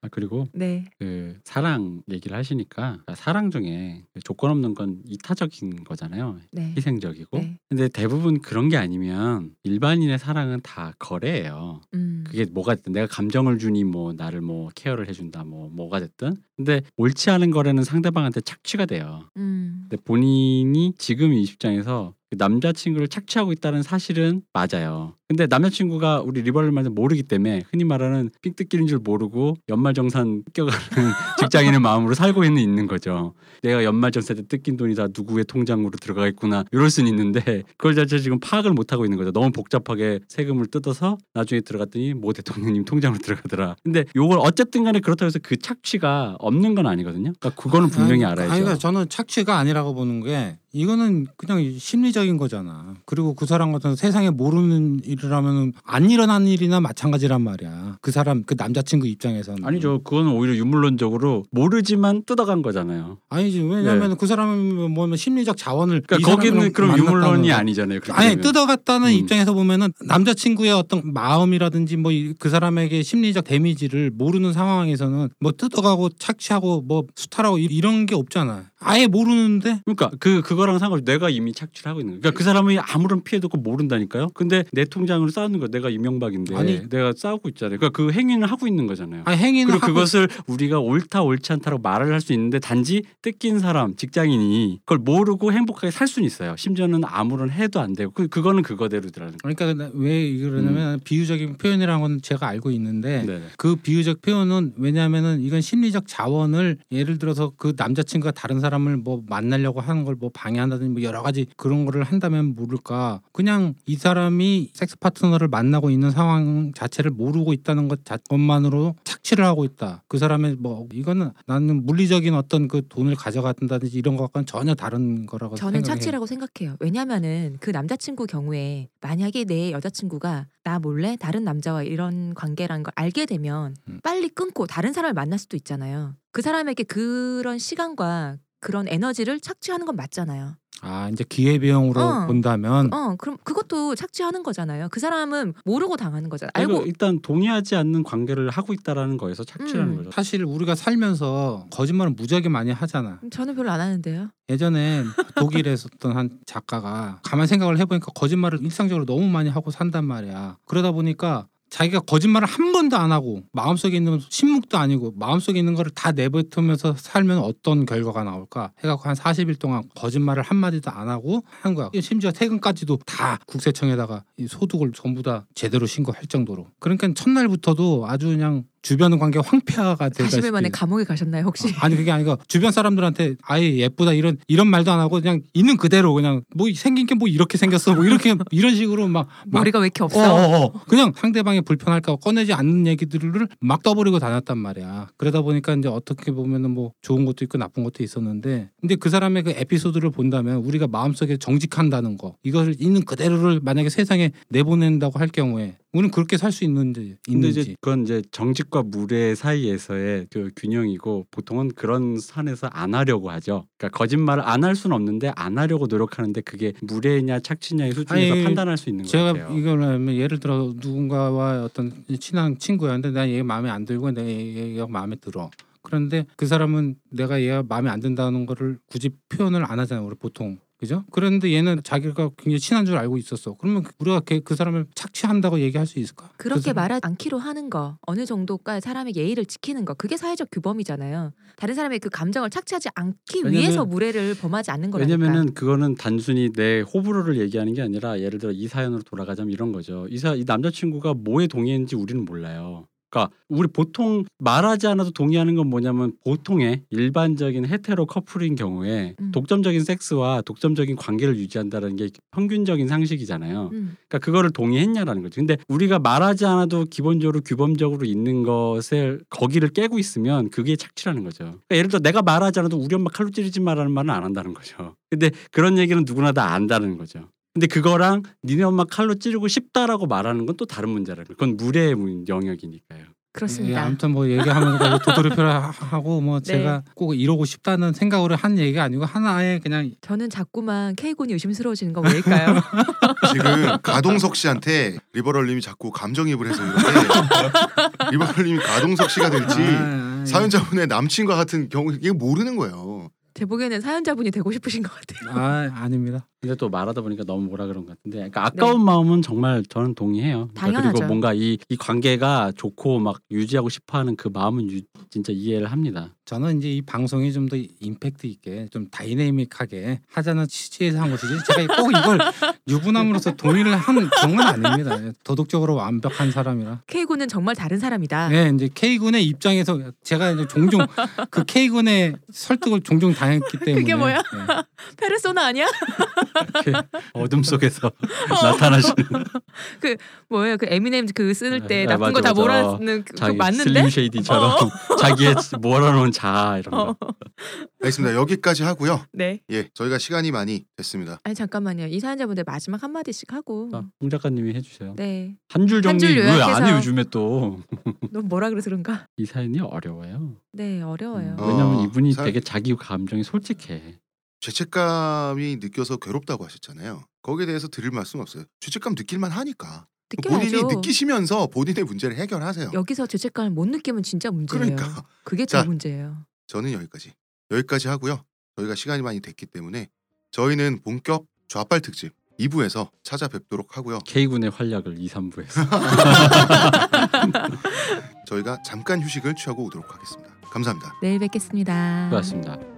아, 그리고 네. 그 사랑 얘기를 하시니까 사랑 중에 조건 없는 건 이타적인 거잖아요. 네. 희생적이고. 네. 근데 대부분 그런 게 아니면 일반인의 사랑은 다 거래예요. 음. 그게 뭐가 됐든 내가 감정을 주니 뭐 나를 뭐 케어를 해준다 뭐 뭐가 됐든 근데 옳지 않은 거래는 상대방한테 착취가 돼요. 음. 근데 본인이 지금 이 입장에서 그 남자친구를 착취하고 있다는 사실은 맞아요. 근데 남자친구가 우리 리버럴 말을 모르기 때문에 흔히 말하는 삥 뜯기는 줄 모르고 연말정산 뜯겨가는 직장인의 마음으로 살고 있는 있는 거죠. 내가 연말정산 때 뜯긴 돈이 다 누구의 통장으로 들어가 있구나 이럴 수는 있는데 그걸 자체 지금 파악을 못 하고 있는 거죠. 너무 복잡하게 세금을 뜯어서 나중에 들어갔더니 모 대통령님 통장으로 들어가더라. 근데 요걸 어쨌든 간에 그렇다고 해서 그 착취가 없는 건 아니거든요. 그러니까 그거는 분명히 알아야죠. 아니, 그러니까 저는 착취가 아니라고 보는 게 이거는 그냥 심리적인 거잖아. 그리고 그 사람 같은 세상에 모르는 일이라면 안 일어난 일이나 마찬가지란 말이야. 그 사람 그 남자친구 입장에서는 아니죠. 그거는 오히려 유물론적으로 모르지만 뜯어간 거잖아요. 아니지 왜냐하면 그 사람은 뭐 심리적 자원을 네. 그러니까 이 거기는 그럼 유물론이 거. 아니잖아요. 아니 되면. 뜯어갔다는 음. 입장에서 보면은 남자친구의 어떤 마음이라든지 뭐 그 사람에게 심리적 데미지를 모르는 상황에서는 뭐 뜯어가고 착취하고 뭐 수탈하고 이- 이런 게 없잖아. 아예 모르는데 그러니까 그 그거랑 상관없이 내가 이미 착취를 하고 있는 거야. 그러니까 그 사람이 아무런 피해도 없고 모른다니까요. 근데 내통 장으로 쌓는 거 내가 이명박인데 아니. 내가 싸우고 있잖아요. 그러니까 그 행위를 하고 있는 거잖아요. 아니 행위는 그리고 그것을 우리가 옳다 옳지 않다라고 말을 할 수 있는데 단지 뜯긴 사람 직장인이 그걸 모르고 행복하게 살 수는 있어요. 심지어는 아무런 해도 안 되고 그 그거는 그거대로더라는 거예요. 그러니까 나- 왜 이러냐면 비유적인 표현이라는 건 제가 알고 있는데 음. 네네. 그 비유적 표현은 왜냐하면은 이건 심리적 자원을 예를 들어서 그 남자친구가 다른 사람을 뭐 만나려고 하는 걸 뭐 방해한다든지 뭐 여러 가지 그런 거를 한다면 모를까 그냥 이 사람이 섹스 파트너를 만나고 있는 상황 자체를 모르고 있다는 것 자것만으로 착취를 하고 있다 그 사람의 뭐 이거는 나는 물리적인 어떤 그 돈을 가져간다든지 이런 것과는 전혀 다른 거라고 저는 생각해요. 착취라고 생각해요. 왜냐면은 그 남자친구 경우에 만약에 내 여자친구가 나 몰래 다른 남자와 이런 관계라는 걸 알게 되면 음. 빨리 끊고 다른 사람을 만날 수도 있잖아요. 그 사람에게 그런 시간과 그런 에너지를 착취하는 건 맞잖아요. 아 이제 기회 비용으로 어. 본다면 어, 그럼 그것도 착취하는 거잖아요. 그 사람은 모르고 당하는 거잖아요. 알고 일단 동의하지 않는 관계를 하고 있다라는 거에서 착취라는 음. 거죠. 사실 우리가 살면서 거짓말을 무지하게 많이 하잖아. 저는 별로 안 하는데요. 예전에 독일에서 어떤 한 작가가 가만 생각을 해보니까 거짓말을 일상적으로 너무 많이 하고 산단 말이야. 그러다 보니까 자기가 거짓말을 한 번도 안 하고 마음속에 있는 신묵도 아니고 마음속에 있는 거를 다 내뱉으면서 살면 어떤 결과가 나올까 해갖고 한 40일 동안 거짓말을 한마디도 안 하고 한 거야. 심지어 퇴근까지도 다 국세청에다가 이 소득을 전부 다 제대로 신고할 정도로. 그러니까 첫날부터도 아주 그냥 주변 관계 황폐화가 되다시피 40일 만에 감옥에 가셨나요 혹시? 아니 그게 아니고 주변 사람들한테 아예 예쁘다 이런 이런 말도 안 하고 그냥 있는 그대로 그냥 뭐 생긴 게 뭐 이렇게 생겼어 뭐 이렇게 이런 식으로 막 막- 머리가 왜 이렇게 없어? 어, 어, 어. 그냥 상대방이 불편할까 봐 꺼내지 않는 얘기들을 막 떠버리고 다녔단 말이야. 그러다 보니까 이제 어떻게 보면은 뭐 좋은 것도 있고 나쁜 것도 있었는데, 근데 그 사람의 그 에피소드를 본다면 우리가 마음속에 정직한다는 거, 이것을 있는 그대로를 만약에 세상에 내보낸다고 할 경우에 우리는 그렇게 살 수 있는지 있는지. 이제 그건 이제 정직과 무례 사이에서의 그 균형이고 보통은 그런 선에서 안 하려고 하죠. 그러니까 거짓말을 안 할 수는 없는데 안 하려고 노력하는데 그게 무례냐 착취냐의 수준에서 아니, 판단할 수 있는 것 제가. 이걸 하면 예를 들어 누군가와 어떤 친한 친구였는데 나얘 마음에 안 들고 내가 얘가 마음에 들어. 그런데 그 사람은 내가 얘가 마음에 안 든다는 거를 굳이 표현을 안 하잖아요. 우리 보통. 그죠? 그런데 얘는 자기가 굉장히 친한 줄 알고 있었어. 그러면 우리가 걔- 그 사람을 착취한다고 얘기할 수 있을까? 그렇게 그 사람- 말하지 않기로 하는 거 어느 정도까지 사람의 예의를 지키는 거 그게 사회적 규범이잖아요. 다른 사람의 그 감정을 착취하지 않기 왜냐면- 위해서 무례를 범하지 않는 거라니까. 왜냐면은 그거는 단순히 내 호불호를 얘기하는 게 아니라 예를 들어 이 사연으로 돌아가자면 이런 거죠. 이사 이 남자친구가 뭐에 동의했는지 우리는 몰라요. 그러니까 우리 보통 말하지 않아도 동의하는 건 뭐냐면 보통의 일반적인 헤테로 커플인 경우에 음. 독점적인 섹스와 독점적인 관계를 유지한다는 게 평균적인 상식이잖아요. 음. 그러니까 그거를 동의했냐라는 거죠. 근데 우리가 말하지 않아도 기본적으로 규범적으로 있는 것을 거기를 깨고 있으면 그게 착취라는 거죠. 그러니까 예를 들어 내가 말하지 않아도 우리 엄마 칼로 찌르지 마라는 말은 안 한다는 거죠. 근데 그런 얘기는 누구나 다 안다는 거죠. 근데 그거랑 니네 엄마 칼로 찌르고 싶다라고 말하는 건 또 다른 문제라는 거예요. 그건 무례의 문- 영역이니까요. 예, 그렇습니다. 아무튼 뭐 얘기하면 도돌이표를 하고 뭐 네. 제가 꼭 이러고 싶다는 생각으로 한 얘기가 아니고 하나의 그냥 저는 자꾸만 K군이 의심스러워지는 건 왜일까요? 지금 가동석 씨한테 리버럴님이 자꾸 감정이입을 해서 이런데 리버럴님이 가동석 씨가 될지 아, 아, 사연자분의 남친과 같은 경우 이게 모르는 거예요. 제 보기에는 사연자분이 되고 싶으신 것 같아요. 아 아닙니다. 근데 또 말하다 보니까 너무 뭐라 그런 것 같은데 그러니까 아까운 마음은 정말 저는 동의해요. 그러니까 네. 당연하죠. 그리고 뭔가 이, 이 관계가 좋고 막 유지하고 싶어하는 그 마음은 유- 진짜 이해를 합니다. 저는 이제 이 방송이 좀 더 임팩트 있게 좀 다이내믹하게 하자는 취지에서 한 것이지 제가 꼭 이걸 유부남으로서 동의를 한 경우는 아닙니다. 도덕적으로 완벽한 사람이라. K군은 정말 다른 사람이다. 네, 이제 K 군의 입장에서 제가 이제 종종 그 K 군의 설득을 종종 당했기 때문에 그게 뭐야? 네. 페르소나 아니야? 이렇게 어둠 속에서 나타나시는 뭐예요? 그 에미넴 그쓸때 네, 나쁜 거 다. 몰아쓰는 그, 자기 맞는데? 슬림 쉐이디처럼 자기의 몰아놓은 자아 이런 거. 어. 알겠습니다. 여기까지 하고요. 네. 예, 저희가 시간이 많이 됐습니다. 아니 잠깐만요. 이 사연자분들 마지막 한 마디씩 하고. 자, 홍 작가님이 해주세요. 네. 한줄한 정리 줄왜안 요약해서. 해 요즘에 또이 너무 뭐라 그래서 그런가? 사연이 어려워요. 네, 어려워요. 어. 왜냐면 이분이 사- 되게 자기 감정이 솔직해. 죄책감이 느껴서 괴롭다고 하셨잖아요. 거기에 대해서 드릴 말씀 없어요. 죄책감 느낄만 하니까 본인이 느껴야죠. 느끼시면서 본인의 문제를 해결하세요. 여기서 죄책감을 못 느끼면 진짜 문제예요. 그러니까 그게 자. 제일 문제예요. 저는 여기까지 여기까지 하고요. 저희가 시간이 많이 됐기 때문에 저희는 본격 좌빨 특집 2부에서 찾아뵙도록 하고요. K군의 활약을 2, 3부에서. 저희가 잠깐 휴식을 취하고 오도록 하겠습니다. 감사합니다. 내일 뵙겠습니다. 수고하셨습니다.